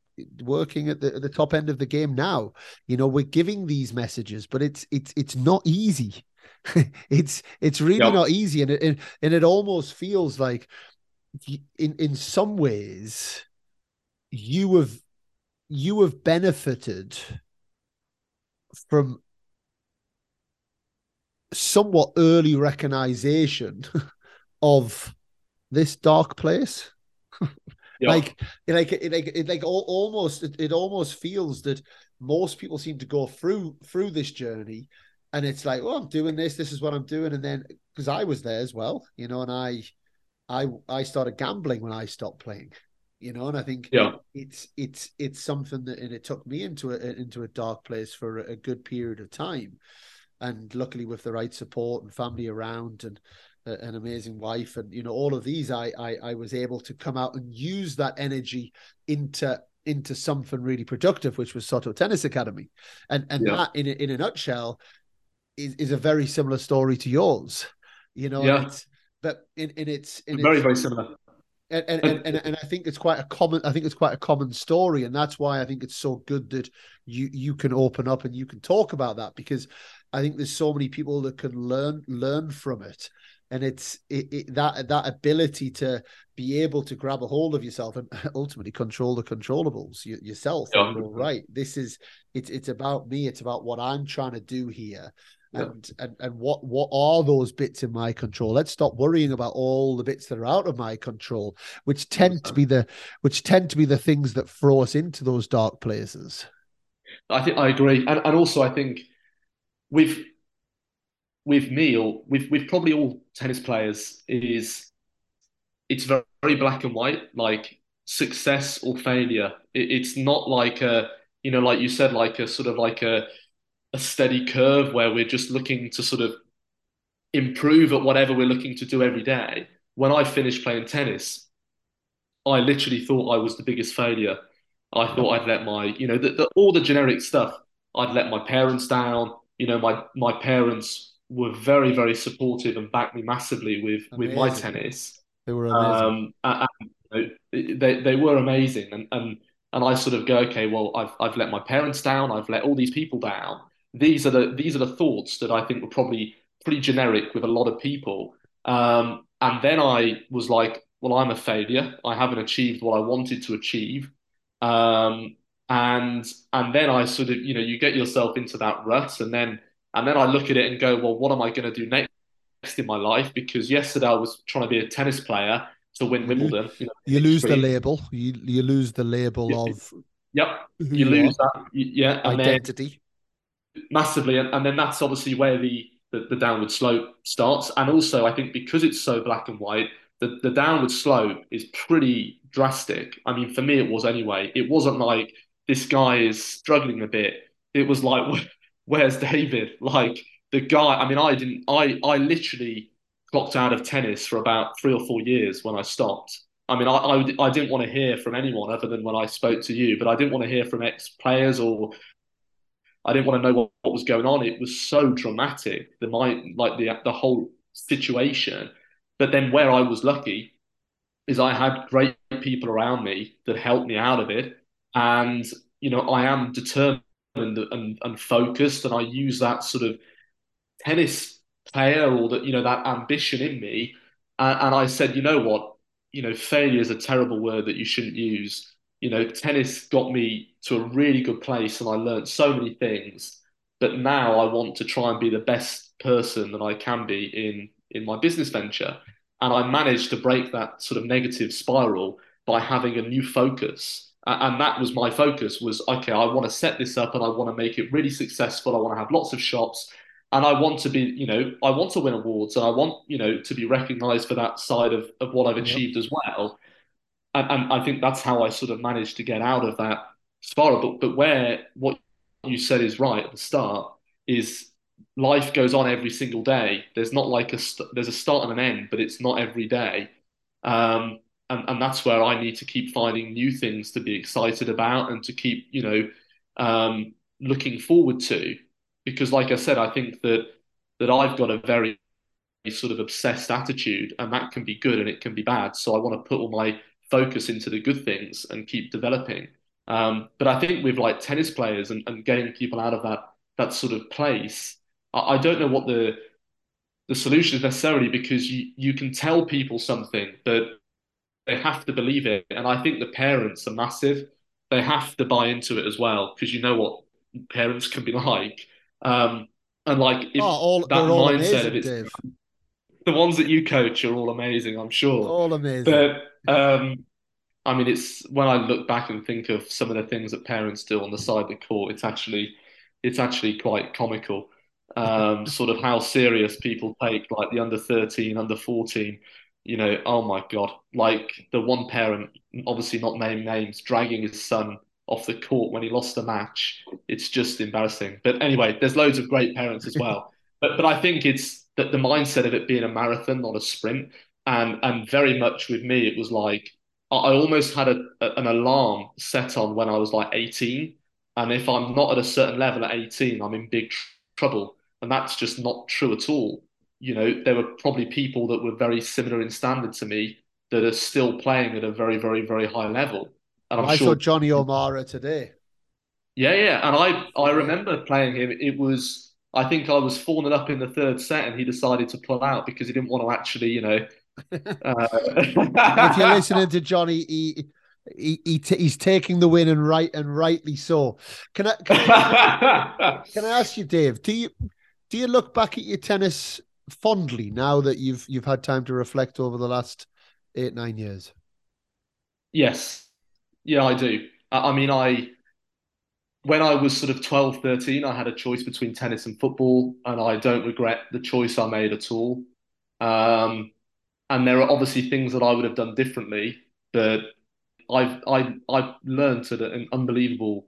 working at the, at the top end of the game now you know we're giving these messages but it's it's it's not easy it's it's really yep. not easy and it, and, and it almost feels like in in some ways you have you have benefited from somewhat early recognition of this dark place. Yep. like, like, it, like, like, almost, it, it almost feels that most people seem to go through through this journey, and it's like, oh, I'm doing this. This is what I'm doing, and then because I was there as well, you know, and I, I, I started gambling when I stopped playing you know and i think yeah it's it's it's something that and it took me into a into a dark place for a good period of time and luckily with the right support and family around and uh, an amazing wife and you know all of these I, I i was able to come out and use that energy into into something really productive which was soto tennis academy and and yeah. that in a, in a nutshell is, is a very similar story to yours you know yeah. but in, in its in very its, very similar and and, and and, and I think it's quite a common I think it's quite a common story and that's why I think it's so good that you you can open up and you can talk about that because I think there's so many people that can learn learn from it. And it's it, it, that that ability to be able to grab a hold of yourself and ultimately control the controllables you, yourself yeah. go, right this is it's it's about me. It's about what i'm trying to do here. Yeah. and and and what what are those bits in my control? Let's stop worrying about all the bits that are out of my control which tend to be the which tend to be the things that throw us into those dark places. I think i agree. And, and also i think with with me or with with probably all tennis players is it's very, very black and white like success or failure. It, it's not like a you know like you said like a sort of like a a steady curve where we're just looking to sort of improve at whatever we're looking to do every day. When i finished playing tennis i literally thought i was the biggest failure. I thought i'd let my you know the, the, all the generic stuff. I'd let my parents down you know my my parents were very, very supportive and backed me massively with amazing. with my tennis. They were amazing. Um, and, you know, they they were amazing, and and and I sort of go, okay, well, I've I've let my parents down, I've let all these people down. These are the these are the thoughts that I think were probably pretty generic with a lot of people. Um, and then I was like, well, I'm a failure. I haven't achieved what I wanted to achieve. Um, and and then I sort of, you know, you get yourself into that rut, and then and then I look at it and go, well, what am I going to do next in my life? Because yesterday I was trying to be a tennis player to win mm-hmm. Wimbledon. You, know, you lose the label. You you lose the label of. Yep. You lose that. Yeah. Identity. massively, and, and then that's obviously where the, the the downward slope starts. And also, I think because it's so black and white, the, the downward slope is pretty drastic. I mean, for me, it was anyway. It wasn't like this guy is struggling a bit. It was like where's David? Like the guy. I mean, I didn't. I I literally clocked out of tennis for about three or four years when I stopped. I mean, I, I, I didn't want to hear from anyone other than when I spoke to you, but I didn't want to hear from ex players or I didn't want to know what, what was going on. It was so dramatic, the mind, like the the whole situation. But then where I was lucky is I had great people around me that helped me out of it, and you know I am determined and, and, focused. And I use that sort of tennis player or that, you know, that ambition in me. And, and I said, you know what? You know, failure is a terrible word that you shouldn't use. You know, tennis got me to a really good place and I learned so many things. But now I want to try and be the best person that I can be in in my business venture. And I managed to break that sort of negative spiral by having a new focus and that was my focus was okay i want to set this up and i want to make it really successful. I want to have lots of shops and i want to be you know i want to win awards and i want you know to be recognized for that side of, of what i've achieved as well. And, and i think that's how i sort of managed to get out of that spiral. But, but where what you said is right at the start is life goes on every single day. There's not like a st- there's a start and an end but it's not every day. Um, and, and that's where I need to keep finding new things to be excited about and to keep, you know, um, looking forward to. Because, like I said, I think that that I've got a very sort of obsessed attitude, and that can be good and it can be bad. So I want to put all my focus into the good things and keep developing. Um, but I think with like tennis players and, and getting people out of that that sort of place, I, I don't know what the the solution is necessarily because you you can tell people something, but they have to believe it. And I think the parents are massive. They have to buy into it as well because you know what parents can be like. Um, and like if oh, all, that mindset amazing, of it's Dave. the ones that you coach are all amazing, I'm sure. All amazing. But um, I mean, it's when I look back and think of some of the things that parents do on the side of the court, it's actually it's actually quite comical. Um, sort of how serious people take like the under 13, under 14 you know, oh my God, like the one parent, obviously not naming names, dragging his son off the court when he lost a match. It's just embarrassing. But anyway, there's loads of great parents as well. but but I think it's that the mindset of it being a marathon, not a sprint, and and very much with me, it was like I almost had a, an alarm set on when I was like 18. And if I'm not at a certain level at 18, I'm in big tr- trouble. And that's just not true at all. You know, there were probably people that were very similar in standard to me that are still playing at a very, very, very high level. And I'm I sure... saw Jonny O'Mara today. Yeah, yeah. And I, I remember playing him. It was, I think I was 4 up in the third set and he decided to pull out because he didn't want to actually, you know, uh, if you're listening to Jonny, he, he, he t- he's taking the win and right and rightly so. Can I can I, can I ask you, Dave? Do you do you look back at your tennis fondly now that you've you've had time to reflect over the last eight nine years? Yes, yeah, I do. I, I mean, I when I was sort of 12, 13, I had a choice between tennis and football, and I don't regret the choice I made at all. Um, and there are obviously things that I would have done differently, but I've I I've learned an unbelievable,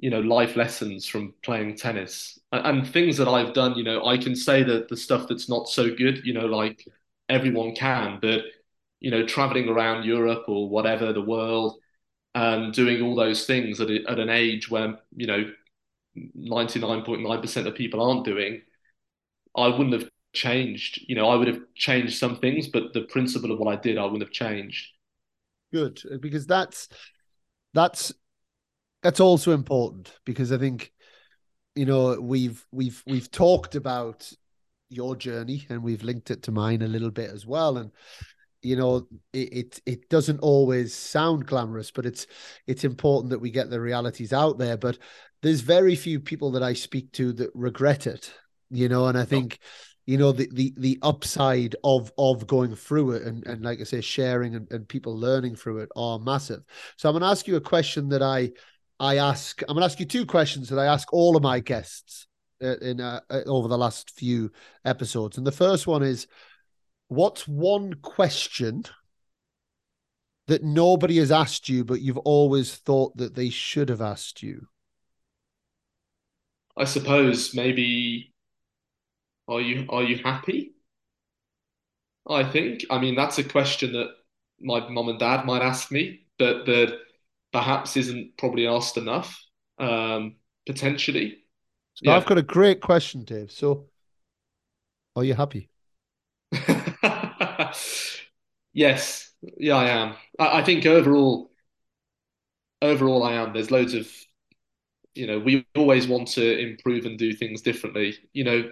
you know, life lessons from playing tennis and, things that I've done. You know, I can say that the stuff that's not so good, you know, like everyone can, but you know, traveling around Europe or whatever the world and doing all those things at, at an age where you know 99.9% of people aren't doing, I wouldn't have changed. You know, I would have changed some things, but the principle of what I did, I wouldn't have changed. Good, because that's that's that's also important because I think you know we've we've we've talked about your journey and we've linked it to mine a little bit as well. And you know it, it it doesn't always sound glamorous but it's it's important that we get the realities out there. But there's very few people that I speak to that regret it you know and I think you know the the the upside of of going through it and and like I say sharing and, and people learning through it are massive. So I'm going to ask you a question that I I ask. I'm going to ask you two questions that I ask all of my guests uh, in uh, uh, over the last few episodes. And the first one is, what's one question that nobody has asked you, but you've always thought that they should have asked you? I suppose maybe are you are you happy? I think. I mean, that's a question that my mom and dad might ask me, but that perhaps isn't probably asked enough. Um, potentially. So yeah. I've got a great question, Dave. So, are you happy? yes, yeah, I am. I, I think overall, overall, I am. There's loads of, you know, we always want to improve and do things differently. You know,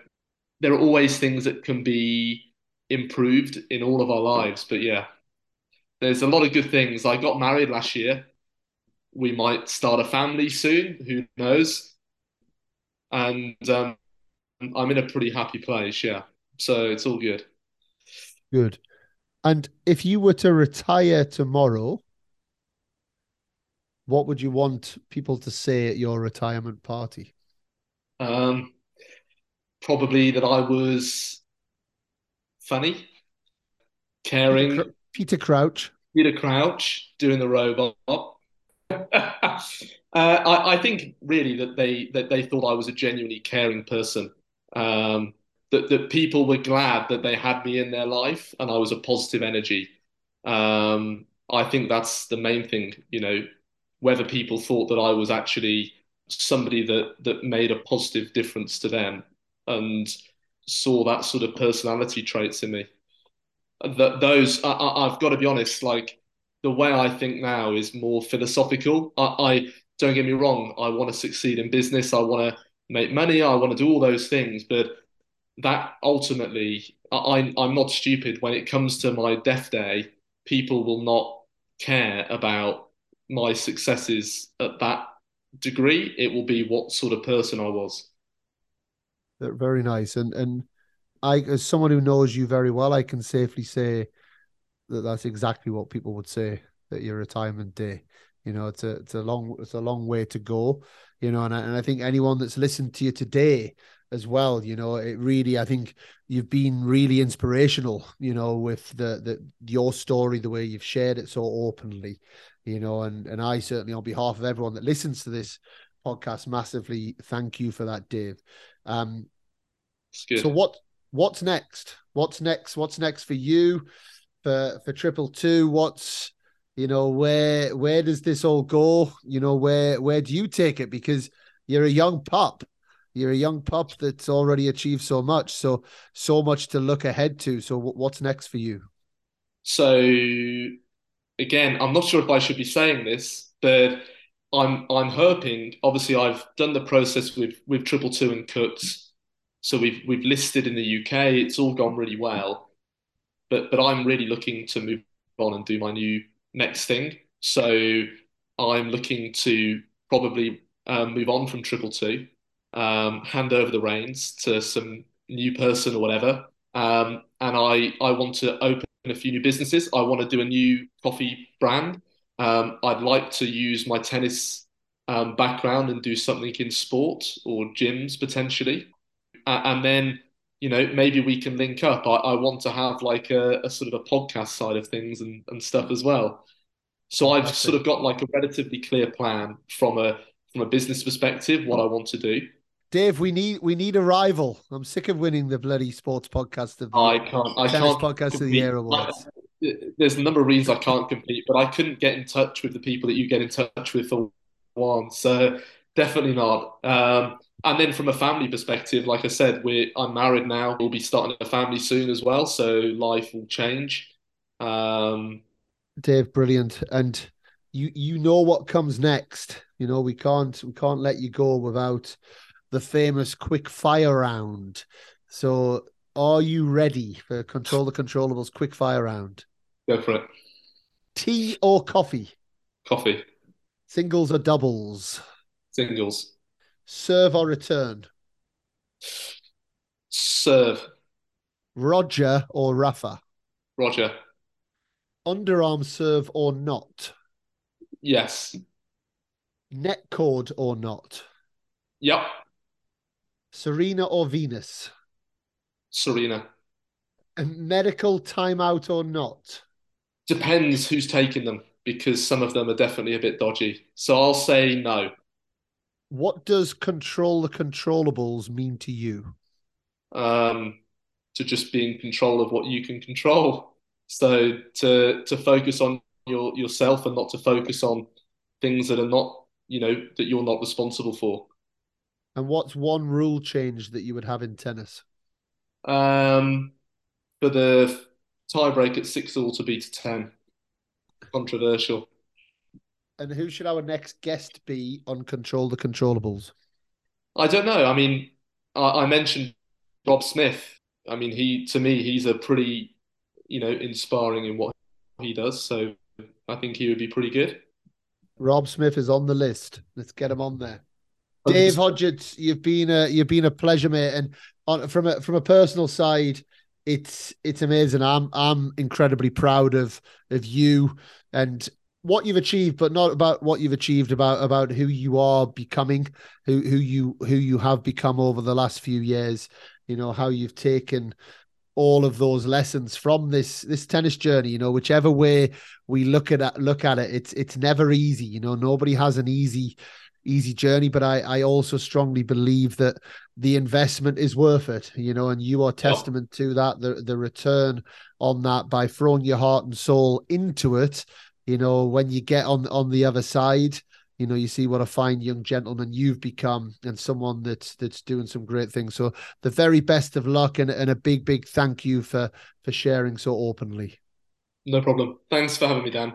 there are always things that can be improved in all of our lives. But yeah, there's a lot of good things. I got married last year. We might start a family soon. Who knows? And um, I'm in a pretty happy place. Yeah. So it's all good. Good. And if you were to retire tomorrow, what would you want people to say at your retirement party? Um, probably that I was funny, caring. Peter, Peter Crouch. Peter Crouch doing the robot. uh, I, I, think really that they that they thought I was a genuinely caring person. Um, that that people were glad that they had me in their life and I was a positive energy. Um, I think that's the main thing. You know, whether people thought that I was actually somebody that that made a positive difference to them and saw that sort of personality traits in me. That those I, have got to be honest, like the way I think now is more philosophical. I, I don't get me wrong, I want to succeed in business, I want to make money, I want to do all those things, but that ultimately, I, I'm not stupid. When it comes to my death day, people will not care about my successes at that degree. It will be what sort of person I was. Very nice. And and I, as someone who knows you very well, I can safely say that that's exactly what people would say at your retirement day. You know, it's a it's a long it's a long way to go. You know, and I, and I think anyone that's listened to you today as well. You know, it really, I think you've been really inspirational. You know, with the the your story, the way you've shared it so openly. You know, and and I certainly, on behalf of everyone that listens to this podcast, massively thank you for that, Dave. Um, so what what's next? What's next? What's next for you? For for triple two? What's you know where where does this all go? You know where where do you take it? Because you're a young pup. You're a young pup that's already achieved so much. So so much to look ahead to. So what's next for you? So again i'm not sure if i should be saying this but i'm i'm hoping obviously i've done the process with with triple two and Cooks so we've we've listed in the uk it's all gone really well but but i'm really looking to move on and do my new next thing so i'm looking to probably um, move on from triple two um, hand over the reins to some new person or whatever. Um, and I, I want to open a few new businesses. I want to do a new coffee brand. Um, I'd like to use my tennis um, background and do something in sport or gyms potentially. Uh, and then, you know, maybe we can link up. I, I want to have like a, a, sort of a podcast side of things and, and stuff as well. So I've sort of got like a relatively clear plan from a from a business perspective what I want to do. Dave, we need we need a rival. I'm sick of winning the bloody sports podcast of the I can't I can't podcast compete. of the year awards. There's a number of reasons I can't compete, but I couldn't get in touch with the people that you get in touch with for one. So definitely not. Um, and then from a family perspective, like I said, we're I'm married now. We'll be starting a family soon as well, so life will change. Um, Dave, brilliant, and you you know what comes next. You know we can't we can't let you go without the famous quick fire round. So, are you ready for Control the Controllables quick fire round? Go for it. Tea or coffee? Coffee. Singles or doubles? Singles. Serve or return? Serve. Roger or Rafa? Roger. Underarm serve or not? Yes. Net cord or not? Yep. Serena or Venus? Serena. A medical timeout or not? Depends who's taking them because some of them are definitely a bit dodgy. So I'll say no. What does control the controllables mean to you? Um, to just be in control of what you can control. So to to focus on your yourself and not to focus on things that are not, you know, that you're not responsible for. And what's one rule change that you would have in tennis? Um, for the tiebreak at six all to be to ten. Controversial. And who should our next guest be on Control the Controllables? I don't know. I mean, I, I mentioned Rob Smith. I mean, he to me, he's a pretty, you know, inspiring in what he does. So I think he would be pretty good. Rob Smith is on the list. Let's get him on there. Dave Hodgetts, you've been a you've been a pleasure, mate. And on, from a from a personal side, it's it's amazing. I'm I'm incredibly proud of of you and what you've achieved, but not about what you've achieved, about about who you are becoming, who who you who you have become over the last few years. You know how you've taken all of those lessons from this this tennis journey you know whichever way we look at it look at it it's it's never easy you know nobody has an easy easy journey, but I, I also strongly believe that the investment is worth it, you know, and you are oh. testament to that, the, the return on that by throwing your heart and soul into it. You know, when you get on on the other side, you know, you see what a fine young gentleman you've become and someone that's that's doing some great things. So the very best of luck and, and a big, big thank you for for sharing so openly. No problem. Thanks for having me, Dan.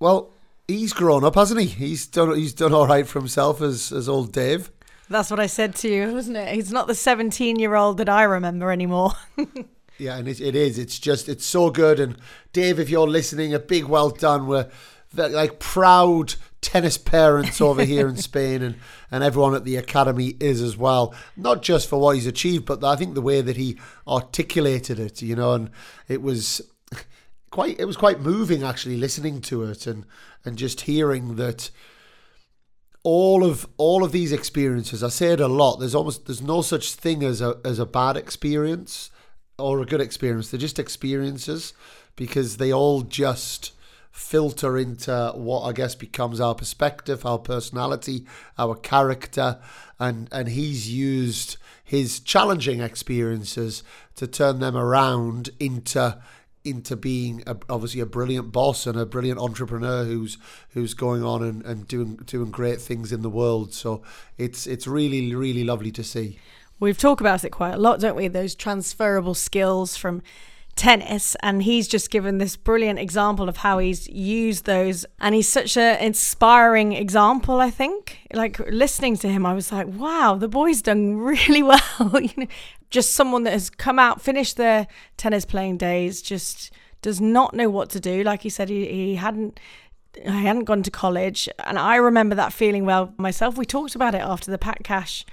Well, he's grown up, hasn't he? He's done he's done all right for himself as as old Dave. That's what I said to you, wasn't it? He's not the 17 year old that I remember anymore. yeah, and it, it is. It's just, it's so good. And Dave, if you're listening, a big well done. We're like proud tennis parents over here in Spain, and, and everyone at the academy is as well. Not just for what he's achieved, but I think the way that he articulated it, you know, and it was quite, it was quite moving actually listening to it and and just hearing that all of all of these experiences, I say it a lot. There's almost there's no such thing as a as a bad experience or a good experience. They're just experiences because they all just filter into what I guess becomes our perspective, our personality, our character, and and he's used his challenging experiences to turn them around into into being a, obviously a brilliant boss and a brilliant entrepreneur who's who's going on and, and doing doing great things in the world. So it's it's really really lovely to see. We've talked about it quite a lot, don't we? Those transferable skills from tennis and he's just given this brilliant example of how he's used those and he's such an inspiring example i think like listening to him i was like wow the boy's done really well you know just someone that has come out finished their tennis playing days just does not know what to do like he said he, he hadn't I hadn't gone to college, and I remember that feeling well myself. We talked about it after the Pat Cash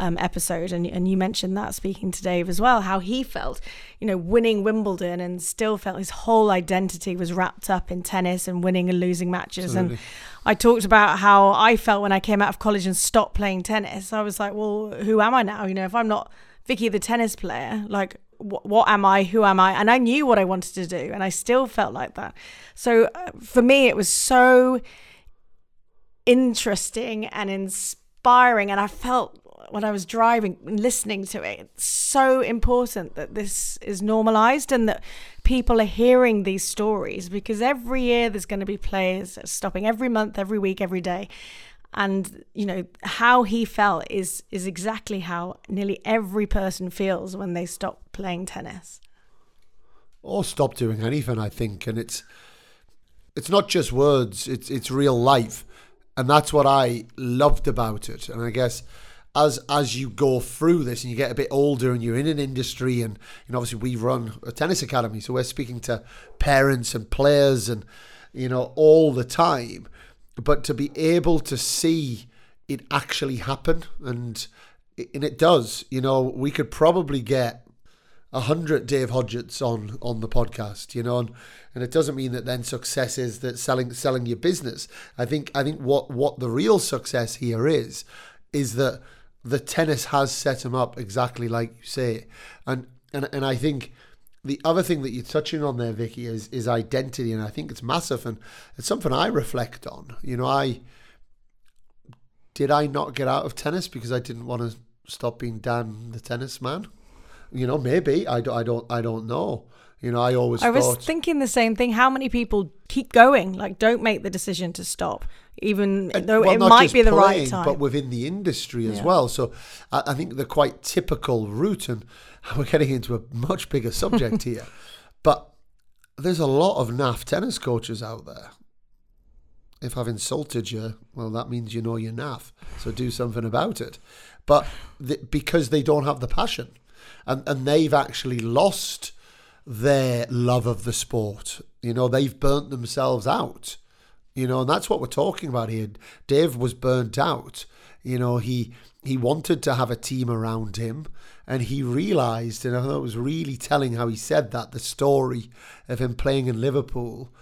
um, episode, and and you mentioned that speaking to Dave as well, how he felt, you know, winning Wimbledon and still felt his whole identity was wrapped up in tennis and winning and losing matches. Absolutely. And I talked about how I felt when I came out of college and stopped playing tennis. I was like, well, who am I now? You know, if I'm not Vicky the tennis player, like what, what am I? Who am I? And I knew what I wanted to do, and I still felt like that. So uh, for me, it was so interesting and inspiring, and I felt when I was driving, listening to it. It's so important that this is normalized and that people are hearing these stories because every year there's going to be players stopping every month, every week, every day. And you know how he felt is is exactly how nearly every person feels when they stop playing tennis. Or stop doing anything, I think, and it's it's not just words; it's it's real life, and that's what I loved about it. And I guess as as you go through this and you get a bit older and you're in an industry and you know obviously we run a tennis academy so we're speaking to parents and players and you know all the time but to be able to see it actually happen and and it does you know we could probably get a hundred Dave Hodgetts on on the podcast, you know, and, and it doesn't mean that then success is that selling selling your business. I think I think what what the real success here is is that the tennis has set him up exactly like you say. And and and I think the other thing that you're touching on there, Vicky, is is identity, and I think it's massive, and it's something I reflect on. You know, I did I not get out of tennis because I didn't want to stop being Dan the tennis man? You know, maybe I don't, I don't, I don't know. You know, I always. I was thinking the same thing. How many people keep going? Like, don't make the decision to stop, even and, though well, it might be the playing, right time. But within the industry as yeah. well. So, I, I, think the quite typical route, and we're getting into a much bigger subject here, but there's a lot of naff tennis coaches out there. If I've insulted you, well, that means you know you're naff. So do something about it. But because they don't have the passion, and and they've actually lost their love of the sport. You know, they've burnt themselves out. You know, and that's what we're talking about here. Dave was burnt out. You know, he he wanted to have a team around him and he realized and I thought it was really telling how he said that, the story of him playing in Liverpool.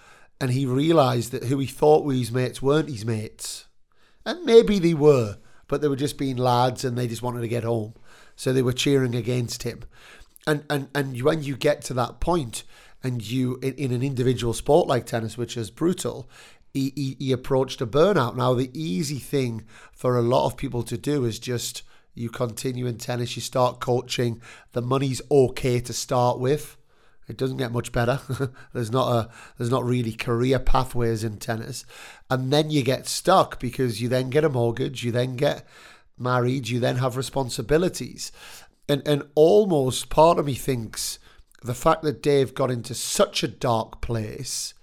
And he realized that who he thought were his mates weren't his mates. And maybe they were, but they were just being lads and they just wanted to get home. So they were cheering against him and and and when you get to that point and you in, in an individual sport like tennis which is brutal he, he, he approached a burnout now the easy thing for a lot of people to do is just you continue in tennis you start coaching the money's okay to start with it doesn't get much better. there's not a there's not really career pathways in tennis. And then you get stuck because you then get a mortgage, you then get married, you then have responsibilities and and almost part of me thinks the fact that Dave got into such a dark place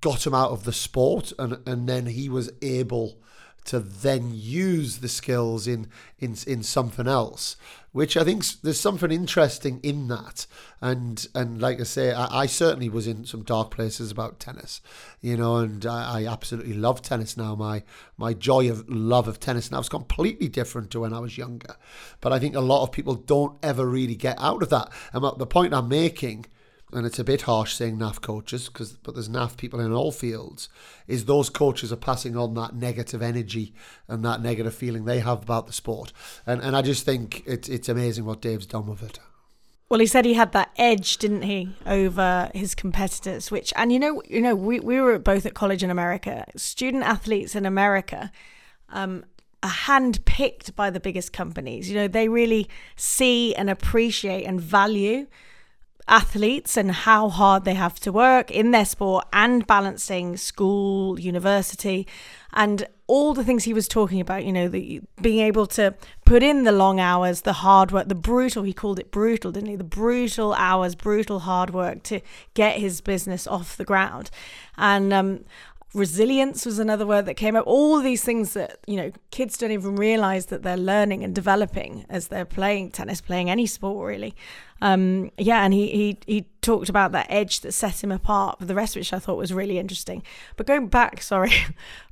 got him out of the sport and and then he was able to then use the skills in in in something else which I think there's something interesting in that. And and like I say, I, I certainly was in some dark places about tennis, you know, and I, I, absolutely love tennis now. My my joy of love of tennis now is completely different to when I was younger. But I think a lot of people don't ever really get out of that. And the point I'm making and it's a bit harsh saying NAF coaches, because but there's NAF people in all fields, is those coaches are passing on that negative energy and that negative feeling they have about the sport. And and I just think it's it's amazing what Dave's done with it. Well, he said he had that edge, didn't he, over his competitors? Which, and you know, you know, we, we were both at college in America. Student athletes in America um, are handpicked by the biggest companies. You know, they really see and appreciate and value athletes and how hard they have to work in their sport and balancing school, university, and all the things he was talking about, you know, the, being able to put in the long hours, the hard work, the brutal, he called it brutal, didn't he? The brutal hours, brutal hard work to get his business off the ground. And um, resilience was another word that came up. All these things that you know kids don't even realize that they're learning and developing as they're playing tennis playing any sport really. Um, yeah and he, he he talked about that edge that set him apart for the rest which i thought was really interesting. But going back sorry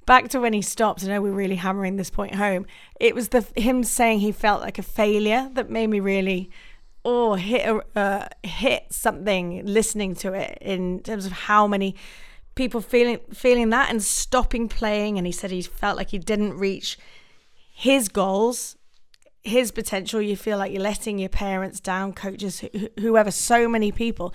back to when he stopped i know we're really hammering this point home it was the him saying he felt like a failure that made me really oh hit uh, hit something listening to it in terms of how many people feeling feeling that and stopping playing. And he said he felt like he didn't reach his goals his potential. You feel like you're letting your parents down coaches whoever so many people.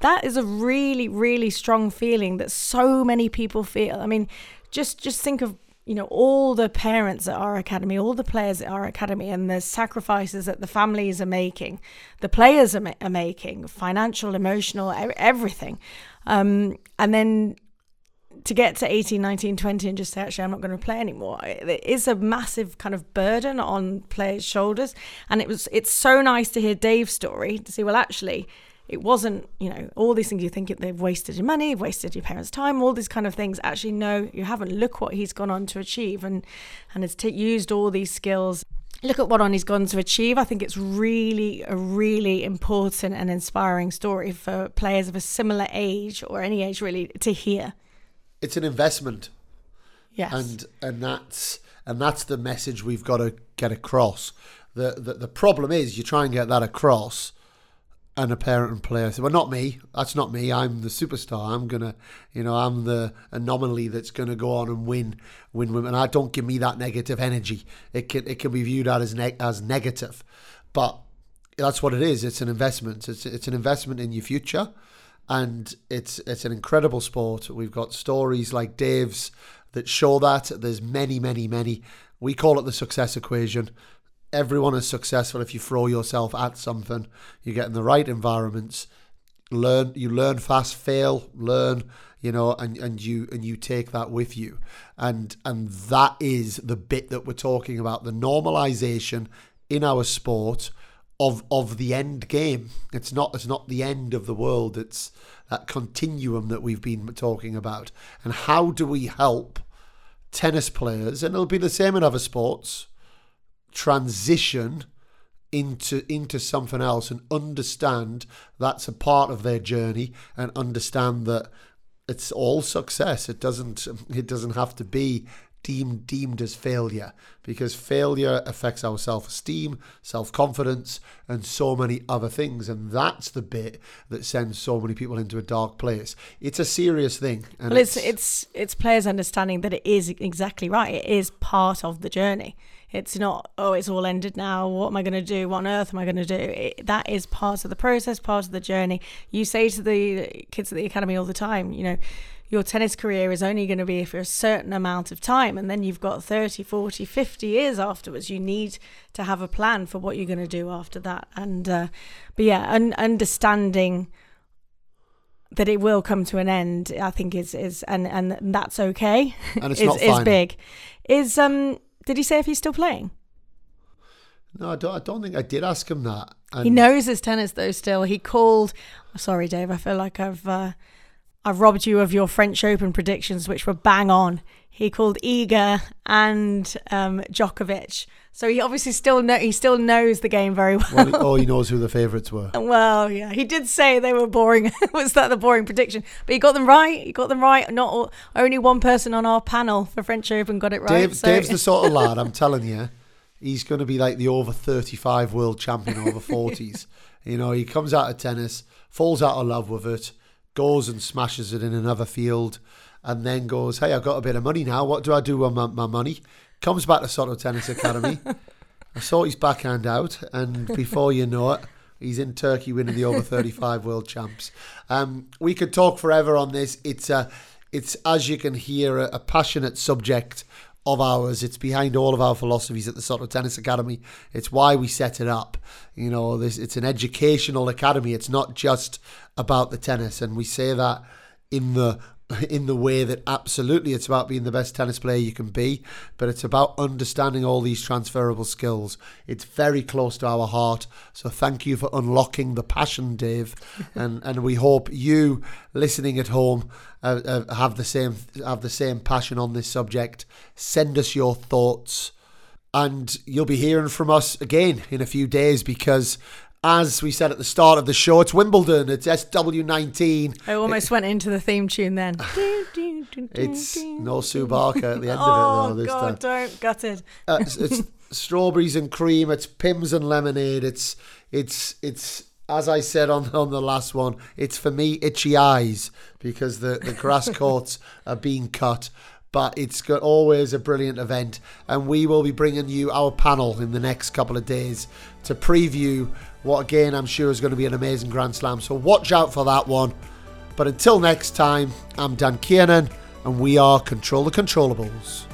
That is a really really strong feeling that so many people feel. I mean just just think of you know all the parents at our academy all the players at our academy and the sacrifices that the families are making the players are, ma- are making financial emotional everything. Um, and then to get to 18, 19, 20 and just say, actually, I'm not going to play anymore. It is a massive kind of burden on players' shoulders. And it was, it's so nice to hear Dave's story to see, well, actually, it wasn't, you know, all these things you think they've wasted your money, wasted your parents' time, all these kind of things. Actually, no, you haven't. Look what he's gone on to achieve and, and has t- used all these skills look at what on he's gone to achieve. I think it's really a really important and inspiring story for players of a similar age or any age really to hear. It's an investment. Yes. And and that's and that's the message we've got to get across. The the, the problem is you try and get that across and a parent and player say, well, not me. That's not me. I'm the superstar. I'm gonna, you know, I'm the anomaly that's gonna go on and win, win, win. And I don't give me that negative energy. It can it can be viewed as ne- as negative, but that's what it is. It's an investment. It's it's an investment in your future, and it's it's an incredible sport. We've got stories like Dave's that show that. There's many, many, many. We call it the success equation everyone is successful if you throw yourself at something. You get in the right environments, learn. You learn fast, fail, learn. You know, and, and you and you take that with you, and and that is the bit that we're talking about the normalization in our sport of of the end game. It's not it's not the end of the world. It's that continuum that we've been talking about. And how do we help tennis players? And it'll be the same in other sports transition into into something else and understand that's a part of their journey and understand that it's all success. It doesn't it doesn't have to be deemed deemed as failure because failure affects our self-esteem self-confidence and so many other things. And that's the bit that sends so many people into a dark place. It's a serious thing well it's, it's it's it's players understanding that it is exactly right. It is part of the journey it's not, oh, it's all ended now. What am I going to do? What on earth am I going to do? It, that is part of the process, part of the journey. You say to the kids at the academy all the time, you know, your tennis career is only going to be for a certain amount of time and then you've got 30 40 50 years afterwards you need to have a plan for what you're going to do after that and uh, but yeah un- understanding that it will come to an end i think is is and and that's okay and it's is, not is big is um did he say if he's still playing? No, I don't. I don't think I did ask him that. And he knows his tennis though. Still, he called. Sorry, Dave. I feel like I've uh, I've robbed you of your French Open predictions, which were bang on. He called Iga and um, Djokovic. So he obviously still know he still knows the game very well. well oh, he knows who the favourites were. Well, yeah, he did say they were boring. was that the boring prediction? But he got them right. He got them right. Not all, only one person on our panel for French Open got it right. Dave, so. Dave's the sort of lad. I'm telling you, he's going to be like the over 35 world champion over 40s. you know, he comes out of tennis, falls out of love with it, goes and smashes it in another field, and then goes, Hey, I've got a bit of money now. What do I do with my, my money? Comes back to Soto Tennis Academy. I saw his backhand out, and before you know it, he's in Turkey winning the over 35 world champs. Um, we could talk forever on this. It's a, it's as you can hear, a, a passionate subject of ours. It's behind all of our philosophies at the Soto Tennis Academy. It's why we set it up. You know, this it's an educational academy. It's not just about the tennis, and we say that in the in the way that absolutely it's about being the best tennis player you can be, but it's about understanding all these transferable skills. It's very close to our heart. So thank you for unlocking the passion, Dave, and and we hope you listening at home uh, uh, have the same have the same passion on this subject. Send us your thoughts. And you'll be hearing from us again in a few days because as we said at the start of the show, it's Wimbledon. It's SW19. I almost went into the theme tune then. It's no Sue Barker at the end oh, of it, though, this God, time. don't. Gutted. Uh, it's, it's strawberries and cream. It's Pimm's and lemonade. It's, it's, it's, as I said on, on the last one, it's for me itchy eyes because the, the grass courts are being cut. But it's got always a brilliant event, and we will be bringing you our panel in the next couple of days to preview what again I'm sure is going to be an amazing Grand Slam. So watch out for that one. But until next time, I'm Dan Kiernan, and we are Control the Controllables.